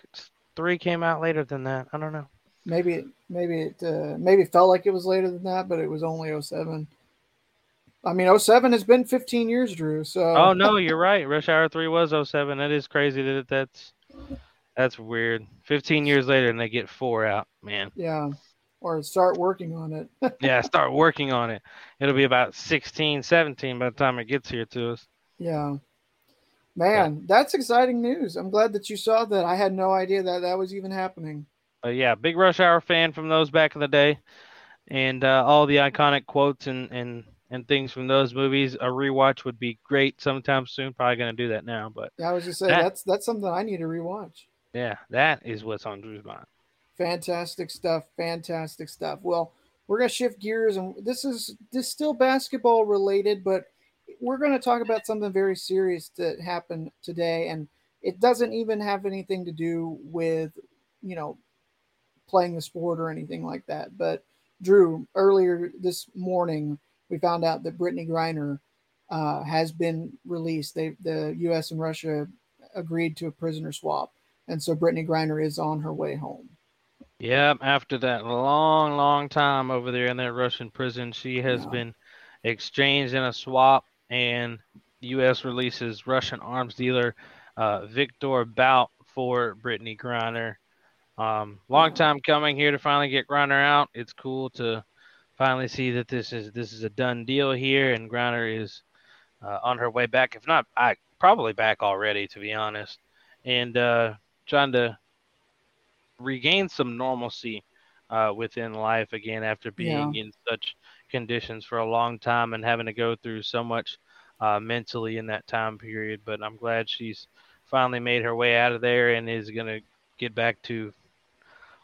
three came out later than that. I don't know. Maybe it, maybe it, uh, maybe it felt like it was later than that, but it was only 07. I mean, 07 has been 15 years, Drew. So Oh no, you're right. Rush Hour three was 07. That is crazy. That that's that's weird. 15 years later, and they get four out. Man. yeah, or start working on it. Yeah, start working on it. It'll be about 16, 17 by the time it gets here to us. yeah, man, that's exciting news. I'm glad that you saw that. I had no idea that that was even happening. But yeah, big Rush Hour fan from those back in the day, and uh, all the iconic quotes and and and things from those movies. A rewatch would be great sometime soon. Probably gonna do that now, but Yeah, I was just saying That- that's that's something I need to rewatch. Yeah, that is what's on Drew's mind. Fantastic stuff. Fantastic stuff. Well, we're gonna shift gears, and this is this is still basketball related, but we're gonna talk about something very serious that happened today, and it doesn't even have anything to do with you know playing the sport or anything like that. But Drew, earlier this morning, we found out that Brittney Griner uh, has been released. They the U.S. and Russia agreed to a prisoner swap, and so Brittney Griner is on her way home. Yep, after that long, long time over there in that Russian prison, she has been exchanged in a swap, and U.S. releases Russian arms dealer uh, Viktor Bout for Brittney Griner. Um, long time coming here to finally get Griner out. It's cool to finally see that this is this is a done deal here, and Griner is uh, on her way back. If not, I probably back already, to be honest, and uh, trying to regain some normalcy uh, within life again after being in such conditions for a long time and having to go through so much uh, mentally in that time period. But I'm glad she's finally made her way out of there and is going to get back to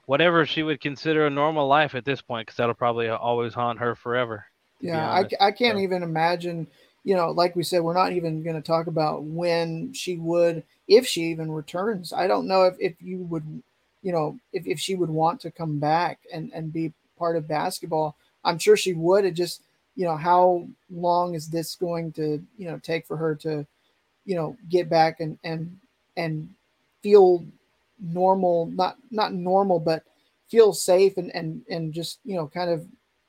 whatever she would consider a normal life at this point because that'll probably always haunt her forever. Yeah, I. I can't even imagine. You know, like we said, we're not even going to talk about when she would, if she even returns. I don't know if, if you would, you know, if, if she would want to come back and, and be part of basketball. I'm sure she would. It just, you know, how long is this going to, you know, take for her to, you know, get back and, and, and feel normal, not, not normal, but feel safe and, and, and just, you know, kind of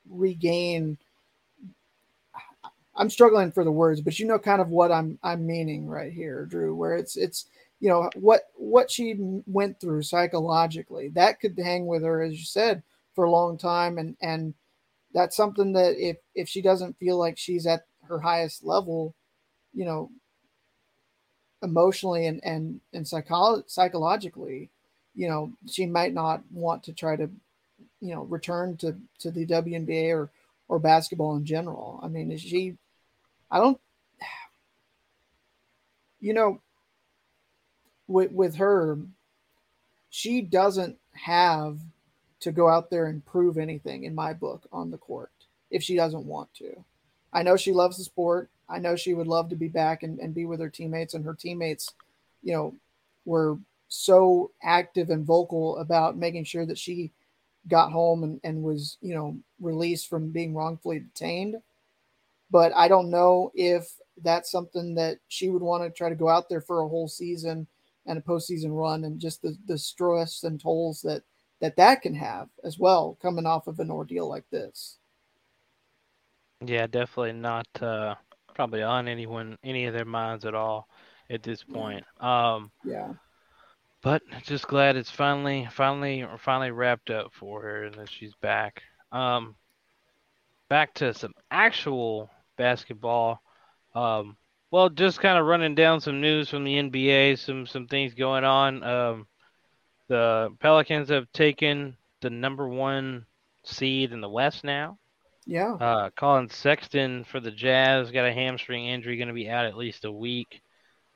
regain I'm struggling for the words, but you know kind of what I'm I'm meaning right here, Drew, where it's it's you know what what she went through psychologically that could hang with her as you said for a long time and and that's something that if if she doesn't feel like she's at her highest level, you know, emotionally and and and psycholo- psychologically, you know, she might not want to try to you know return to to the WNBA or or basketball in general. I mean, is she I don't, you know, with with her, she doesn't have to go out there and prove anything in my book on the court if she doesn't want to. I know she loves the sport. I know she would love to be back and, and be with her teammates, and her teammates, you know, were so active and vocal about making sure that she got home and, and was, you know, released from being wrongfully detained but I don't know if that's something that she would want to try to go out there for a whole season and a postseason run, and just the the stress and tolls that that that can have as well, coming off of an ordeal like this. Yeah, definitely not uh, probably on anyone any of their minds at all at this point. Um, Yeah, but just glad it's finally finally finally wrapped up for her and that she's back. Um, back to some actual basketball. Um, well, just kind of running down some news from the NBA, some some things going on. Um, the Pelicans have taken the number one seed in the West now. Yeah. Uh, Collin Sexton for the Jazz got a hamstring injury, going to be out at least a week.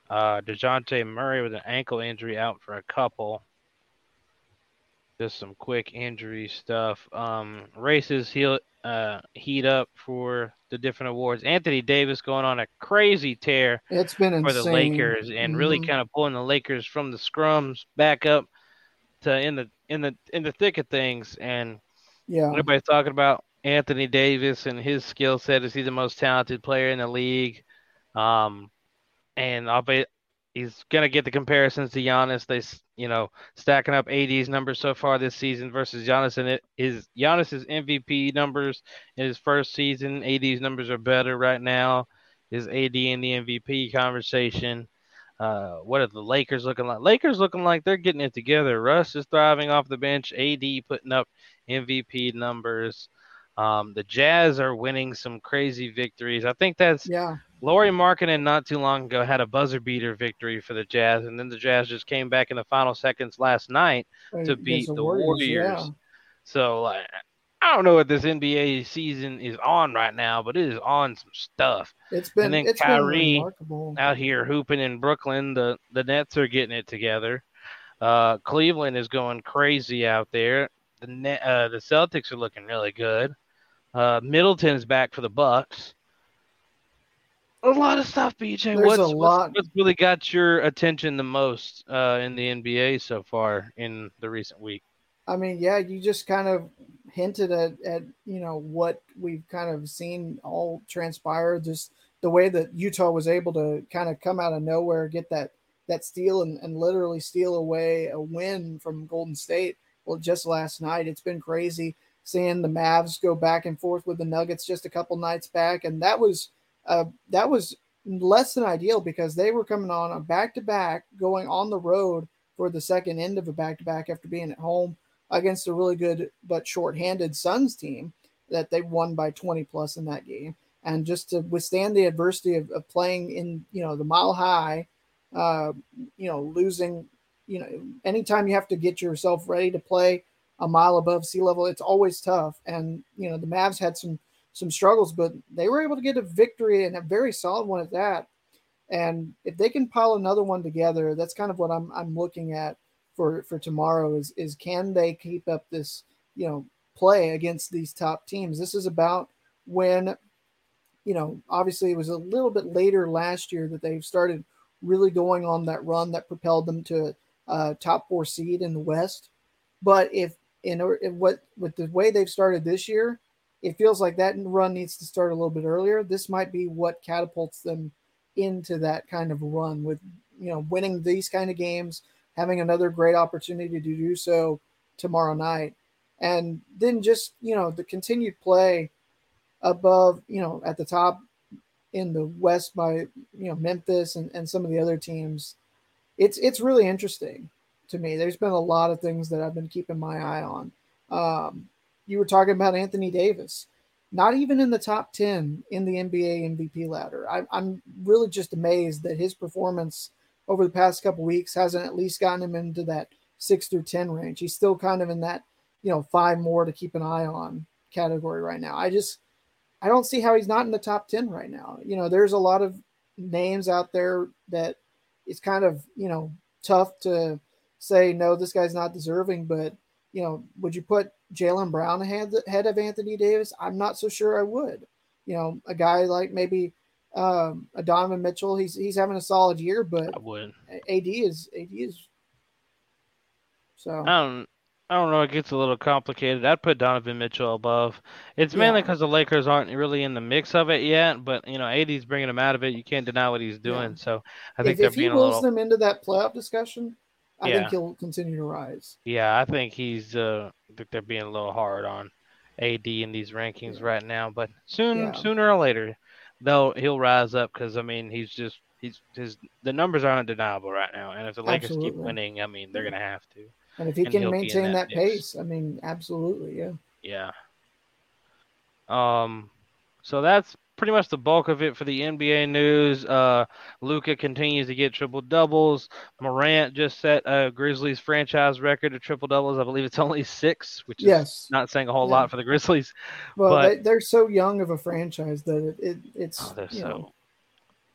Uh, Dejounte Murray with an ankle injury out for a couple. Just some quick injury stuff. Um, races heal, uh, heat up for the different awards. Anthony Davis going on a crazy tear It's been for the. Lakers and really Mhm. kind of pulling the Lakers from the scrums back up to in the in the in the thick of things. And Yeah. everybody's talking about Anthony Davis and his skill set. Is he the most talented player in the league? Um, and he's gonna get the comparisons to Giannis. They, you know, stacking up AD's numbers so far this season versus Giannis, and it is Giannis's MVP numbers in his first season. AD's numbers are better right now. Is AD in the MVP conversation? Uh, what are the Lakers looking like? Lakers looking like they're getting it together. Russ is thriving off the bench. AD putting up MVP numbers. Um, the Jazz are winning some crazy victories. I think that's Yeah. Lauri Markkanen not too long ago had a buzzer beater victory for the Jazz, and then the Jazz just came back in the final seconds last night to beat the Warriors, Warriors. yeah. So like, I don't know what this NBA season is on right now, but it is on some stuff. It's been and then it's Kyrie been remarkable. out here hooping in Brooklyn. The the Nets are getting it together. Uh, Cleveland is going crazy out there. The net, uh, the Celtics are looking really good. Uh, Middleton's back for the Bucks. A lot of stuff, BJ. There's what's, a what's- What's, really got your attention the most uh, in the NBA so far in the recent week? I mean, yeah, you just kind of hinted at, at you know what we've kind of seen all transpire. Just the way that Utah was able to kind of come out of nowhere, get that that steal and, and literally steal away a win from Golden State. Well, just last night, it's been crazy seeing the Mavs go back and forth with the Nuggets just a couple nights back, and that was uh, that was less than ideal because they were coming on a back to back, going on the road for the second end of a back to back after being at home against a really good but short-handed Suns team that they won by 20 plus in that game. And just to withstand the adversity of, of playing in, you know, the mile high, uh, you know, losing, you know, anytime you have to get yourself ready to play a mile above sea level, it's always tough. And, you know, the Mavs had some some struggles, but they were able to get a victory and a very solid one at that. And if they can pile another one together, that's kind of what I'm I'm looking at for for tomorrow is is can they keep up this you know play against these top teams this is about when you know obviously it was a little bit later last year that they've started really going on that run that propelled them to uh, top four seed in the west but if in or if what with the way they've started this year it feels like that run needs to start a little bit earlier this might be what catapults them into that kind of run with you know winning these kind of games having another great opportunity to do so tomorrow night. And then just, you know, the continued play above, you know, at the top in the West by, you know, Memphis and, and some of the other teams. It's it's really interesting to me. There's been a lot of things that I've been keeping my eye on. Um, you were talking about Anthony Davis, not even in the top 10 in the NBA MVP ladder. I, I'm really just amazed that his performance – over the past couple weeks hasn't at least gotten him into that six through 10 range. He's still kind of in that, you know, five more to keep an eye on category right now. I just, I don't see how he's not in the top 10 right now. You know, there's a lot of names out there that it's kind of, you know, tough to say, no, this guy's not deserving, but, you know, would you put Jaylen Brown ahead, ahead of Anthony Davis? I'm not so sure I would. You know, a guy like maybe um, a Donovan Mitchell. He's he's having a solid year, but I would. AD is AD is so. I don't. I don't know. It gets a little complicated. I'd put Donovan Mitchell above. It's mainly Yeah. because the Lakers aren't really in the mix of it yet. But you know, AD's bringing him out of it. You can't deny what he's doing. So I think if, they're if he being a wills little. them into that playoff discussion, I Yeah. think he'll continue to rise. Yeah, I think he's. Uh, I think they're being a little hard on AD in these rankings right now. But soon, Yeah. sooner or later, they'll he'll rise up because I mean he's just he's his the numbers are undeniable right now. And if the Lakers keep winning, I mean they're gonna have to. And if he And can he'll be in maintain that that, pace, I mean, absolutely, yeah. Yeah. Um, so that's pretty much the bulk of it for the NBA news. Uh, Luka continues to get triple doubles. Morant just set a Grizzlies franchise record of triple doubles. I believe it's only six, which is not saying a whole Yeah. lot for the Grizzlies. Well, but they, they're so young of a franchise that it, it it's Oh, they're you so know,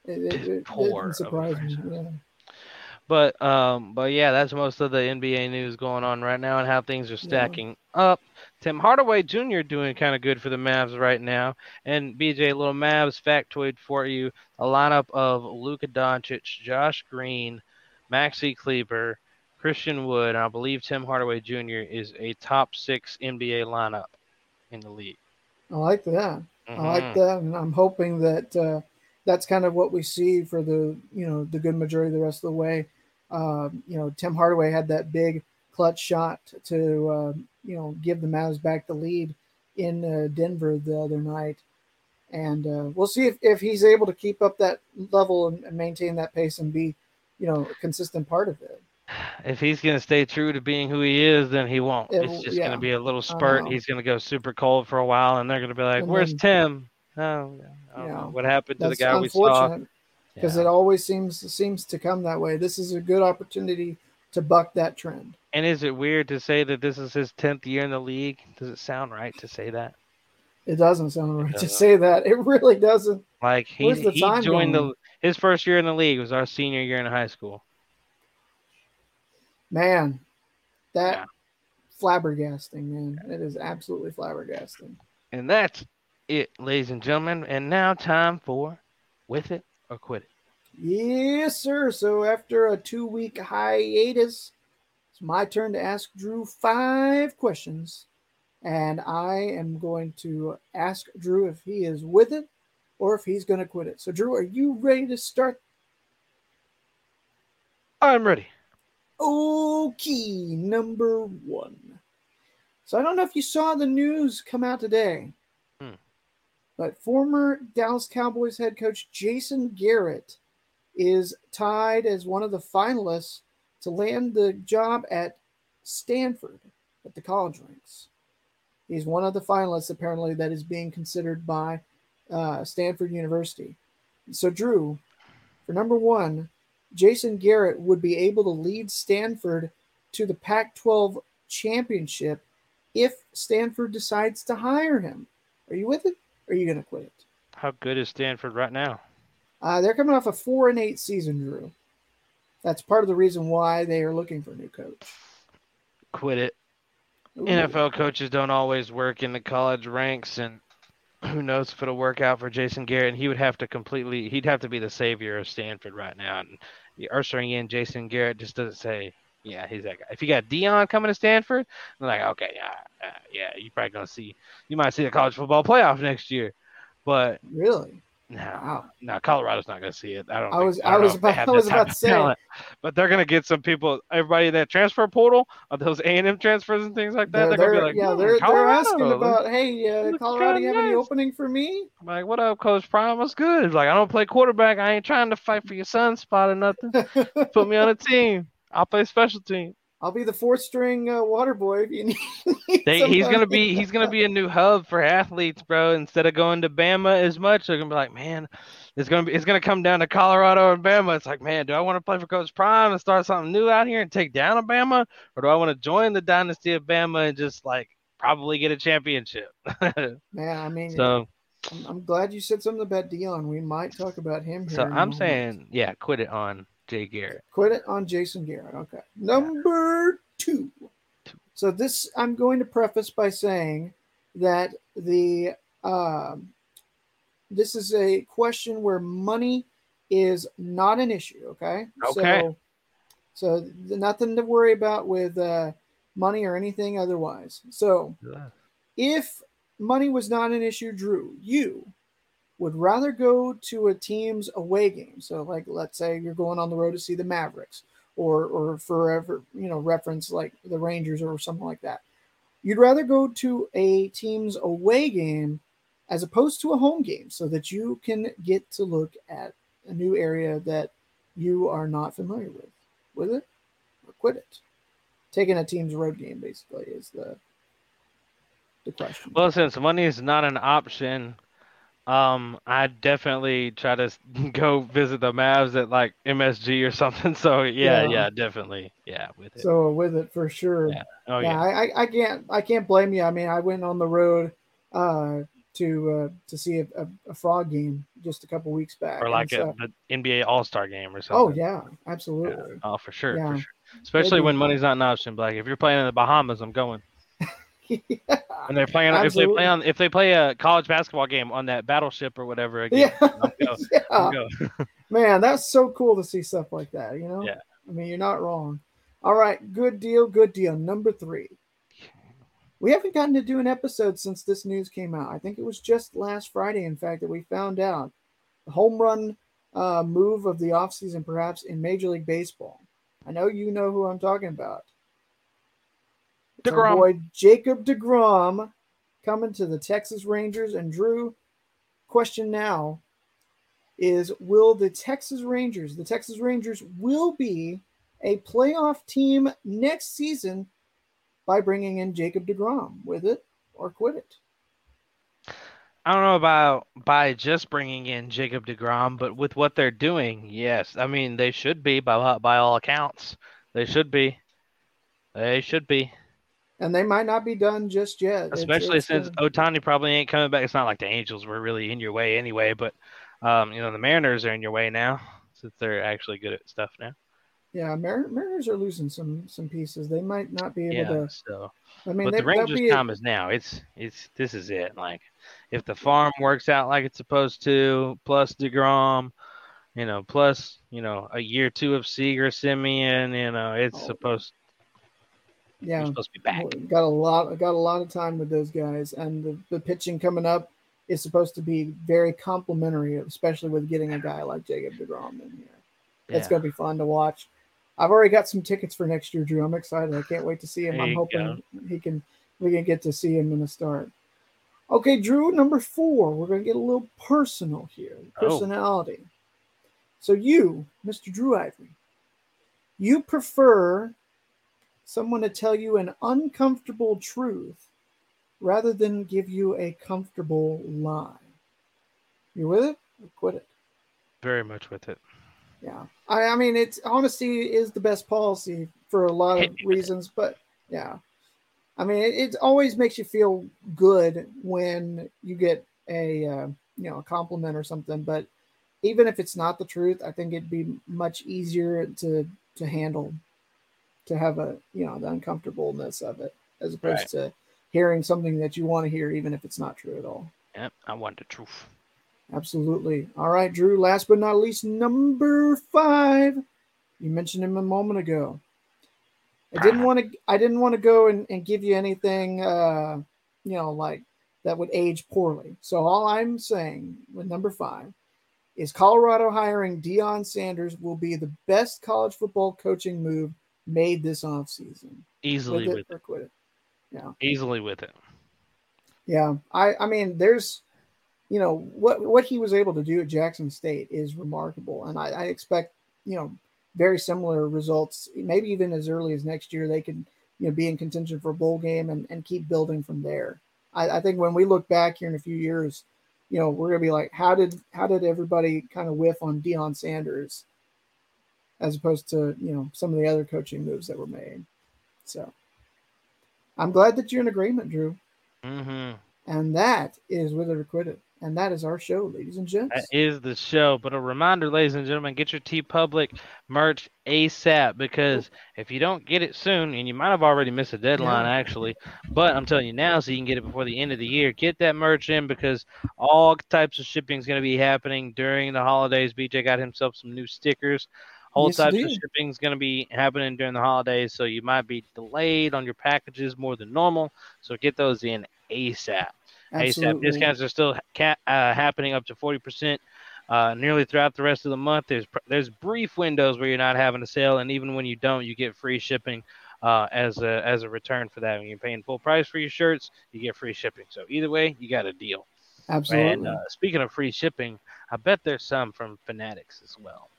it, it, it, it But um, but yeah, that's most of the NBA news going on right now and how things are stacking up. Tim Hardaway Jr. doing kind of good for the Mavs right now. And BJ, little Mavs factoid for you: a lineup of Luka Doncic, Josh Green, Maxi Kleber, Christian Wood, and I believe Tim Hardaway Jr. is a top six NBA lineup in the league. I like that. I Mhm. like that, and I'm hoping that uh, that's kind of what we see for the you know the good majority of the rest of the way. Um, you know, Tim Hardaway had that big clutch shot to uh, you know give the Mavs back the lead in uh, Denver the other night, and uh, we'll see if, if he's able to keep up that level and, and maintain that pace and be you know a consistent part of it. If he's going to stay true to being who he is, then he won't. It it's just yeah. going to be a little spurt. He's going to go super cold for a while, and they're going to be like, And "Where's then- Tim?" Oh, Yeah. what happened to the guy we saw. Unfortunate because it always seems seems to come that way. This is a good opportunity to buck that trend. And is it weird to say that this is his tenth year in the league? Does it sound right to say that? It doesn't sound right to doesn't. say that. It really doesn't. Like he the he joined going? the his first year in the league was our senior year in high school. Man, that flabbergasting, man. It is absolutely flabbergasting. And that's it, ladies and gentlemen. And now time for with it it. Yes, sir. So after a two week hiatus, it's my turn to ask Drew five questions. And I am going to ask Drew if he is with it or if he's going to quit it. So, Drew, are you ready to start? I'm ready. Okay, number one. So I don't know if you saw the news come out today. But former Dallas Cowboys head coach Jason Garrett is tied as one of the finalists to land the job at Stanford at the college ranks. He's one of the finalists, apparently, that is being considered by uh, Stanford University. So, Drew, for number one, Jason Garrett would be able to lead Stanford to the Pac 12 championship if Stanford decides to hire him. Are you with it? Are you going to quit it? How good is Stanford right now? Uh, they're coming off a four and eight season, Drew. That's part of the reason why they are looking for a new coach. Quit it. Ooh. NFL coaches don't always work in the college ranks, and who knows if it'll work out for Jason Garrett. And he would have to completely, he'd have to be the savior of Stanford right now. And ushering in Jason Garrett just doesn't say, yeah, he's that guy. If you got Deion coming to Stanford, they're like, okay, yeah, uh, yeah, you're probably gonna see, you might see the college football playoff next year. But Really? no, no, Colorado's not gonna see it. I don't. I was- don't I was about- I was about to say. talent. But they're gonna get some people. Everybody in that transfer portal of those A and M transfers and things like that. They're, They're, gonna be like, yeah, "Hmm, they're, they're asking about, hey, uh, Colorado, you have kinda any nice." opening for me? I'm like, what up, Coach Prime? What's good? Like, I don't play quarterback. I ain't trying to fight for your son's spot or nothing. Put me on a team. I'll play special team. I'll be the fourth string uh, water boy if you need. They, he's gonna be he's gonna be a new hub for athletes, bro. Instead of going to Bama as much, they're gonna be like, man, it's gonna be it's gonna come down to Colorado and Bama. It's like, man, do I want to play for Coach Prime and start something new out here and take down a Bama, or do I want to join the dynasty of Bama and just like probably get a championship? yeah, I mean, so I'm, I'm glad you said something about Deion. We might talk about him here. so in a I'm moment. saying, yeah, quit it on Jay Garrett. Quit it on Jason Garrett. Okay. Number two. So this I'm going to preface by saying that the um, this is a question where money is not an issue. Okay. Okay. So, so th- nothing to worry about with uh, money or anything otherwise. So if money was not an issue, Drew, you would rather go to a team's away game. So, like, let's say you're going on the road to see the Mavericks, or or forever, you know, reference like the Rangers or something like that. You'd rather go to a team's away game as opposed to a home game, so that you can get to look at a new area that you are not familiar with. With it or quit it. Taking a team's road game basically is the the question. Well, since money is not an option, Um, I definitely try to go visit the Mavs at like MSG or something. So yeah, Yeah. yeah, definitely, yeah, with it. So with it for sure. Yeah. Oh yeah, yeah. I, I, can't I can't blame you. I mean, I went on the road uh, to uh, to see a, a, a frog game just a couple weeks back. or like so- a, NBA All Star game or something. oh yeah, absolutely. Oh, for sure, Yeah. for sure. Especially Maybe- when money's not an option. Like if you're playing in the Bahamas, I'm going. Yeah. And they're playing if they play on if they play a college basketball game on that battleship or whatever again. Yeah. Yeah. Man, that's so cool to see stuff like that, you know? Yeah. I mean, you're not wrong. All right, good deal, good deal. Number three. We haven't gotten to do an episode since this news came out. I think it was just last Friday, in fact, that we found out the home run uh, move of the offseason, perhaps in Major League Baseball. I know you know who I'm talking about. DeGrom. boy Jacob DeGrom coming to the Texas Rangers. And Drew, question now is will the Texas Rangers, the Texas Rangers will be a playoff team next season by bringing in Jacob DeGrom with it or quit it? I don't know about by just bringing in Jacob Degrom, but with what they're doing, yes. I mean, they should be by by all accounts. They should be. They should be. And they might not be done just yet. Especially it's, since uh, Ohtani probably ain't coming back. It's not like the Angels were really in your way anyway, but um, you know, the Mariners are in your way now since they're actually good at stuff now. yeah, Mar- Mariners are losing some some pieces. They might not be able Yeah. to. So I mean, but they, the Rangers' time is now. It's it's this is it. Like if the farm works out like it's supposed to, plus Degrom, you know, plus you know a year two of Seager, Semien, you know, it's Oh, supposed yeah. we're supposed to be back. Got a lot, got a lot of time with those guys, and the, the pitching coming up is supposed to be very complimentary, especially with getting a guy like Jacob Degrom in here. It's Yeah. going to be fun to watch. I've already got some tickets for next year, Drew. I'm excited. I can't wait to see him. There I'm hoping he can we can get to see him in the start. Okay, Drew, number four. We're going to get a little personal here. Oh. Personality. So you, Mr. Drew Ivory, you prefer someone to tell you an uncomfortable truth rather than give you a comfortable lie. You with it? Or quit it. Very much with it. Yeah. I, I mean, it's honesty is the best policy for a lot of Hit me with it. reasons, but yeah. I mean, it, it always makes you feel good when you get a uh, you know a compliment or something. But even if it's not the truth, I think it'd be much easier to to handle, to have a you know the uncomfortableness of it as opposed Right. to hearing something that you want to hear, even if it's not true at all. Yep, I want the truth. Absolutely. All right, Drew. Last but not least, number five. You mentioned him a moment ago. I didn't want to. I didn't want to go and, and give you anything, uh, you know, like that would age poorly. So all I'm saying with number five is Colorado hiring Deion Sanders will be the best college football coaching move made this offseason. Easily With with it or quit it. Yeah. Easily with it. Yeah, I I mean, there's, you know, what what he was able to do at Jackson State is remarkable, and I, I expect you know very similar results. Maybe even as early as next year, they could you know be in contention for a bowl game and and keep building from there. I, I think when we look back here in a few years, you know, we're gonna be like, how did how did everybody kind of whiff on Deion Sanders, as opposed to you know some of the other coaching moves that were made. So, I'm glad that you're in agreement, Drew. hmm And that is with it or quit it. And that is our show, ladies and gents. That is the show. But a reminder, ladies and gentlemen, get your T Public merch ASAP because if you don't get it soon, and you might have already missed a deadline Yeah. actually, but I'm telling you now, so you can get it before the end of the year. Get that merch in because all types of shipping is going to be happening during the holidays. BJ got himself some new stickers. Whole Yes, types of shipping is going to be happening during the holidays, so you might be delayed on your packages more than normal. So get those in ASAP. ASAP discounts are still ca- uh, happening up to 40% uh, nearly throughout the rest of the month. There's pr- there's brief windows where you're not having a sale, and even when you don't, you get free shipping uh, as a as a return for that. When you're paying full price for your shirts, you get free shipping. So either way, you got a deal. Absolutely. And uh, speaking of free shipping, I bet there's some from Fanatics as well.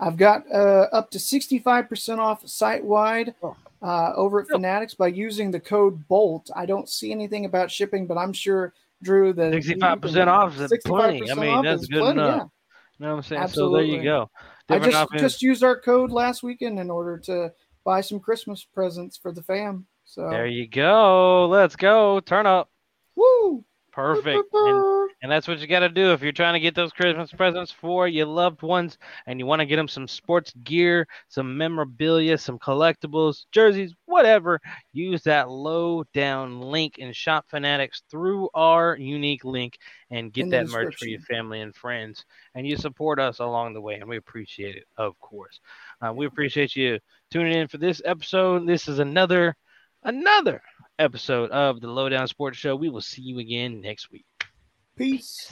I've got uh, up to 65% off site wide Oh. uh, over at Fanatics by using the code BOLT. I don't see anything about shipping, but I'm sure Drew. That Sixty-five percent off is plenty. I mean, that's good plenty, enough. yeah. You know what I'm saying? Absolutely. So there you Absolutely. go. I just offense. just used our code last weekend in order to buy some Christmas presents for the fam. So There you go. Let's go. Turn up. woo. Perfect. And, and that's what you got to do if you're trying to get those Christmas presents for your loved ones and you want to get them some sports gear, some memorabilia, some collectibles, jerseys, whatever. Use that low down link in Shop Fanatics through our unique link and get In that merch for your family and friends. And you support us along the way, and we appreciate it, of course. Uh, we appreciate you tuning in for this episode. This is another, another episode of the Lowdown Sports Show. We will see you again next week. Peace.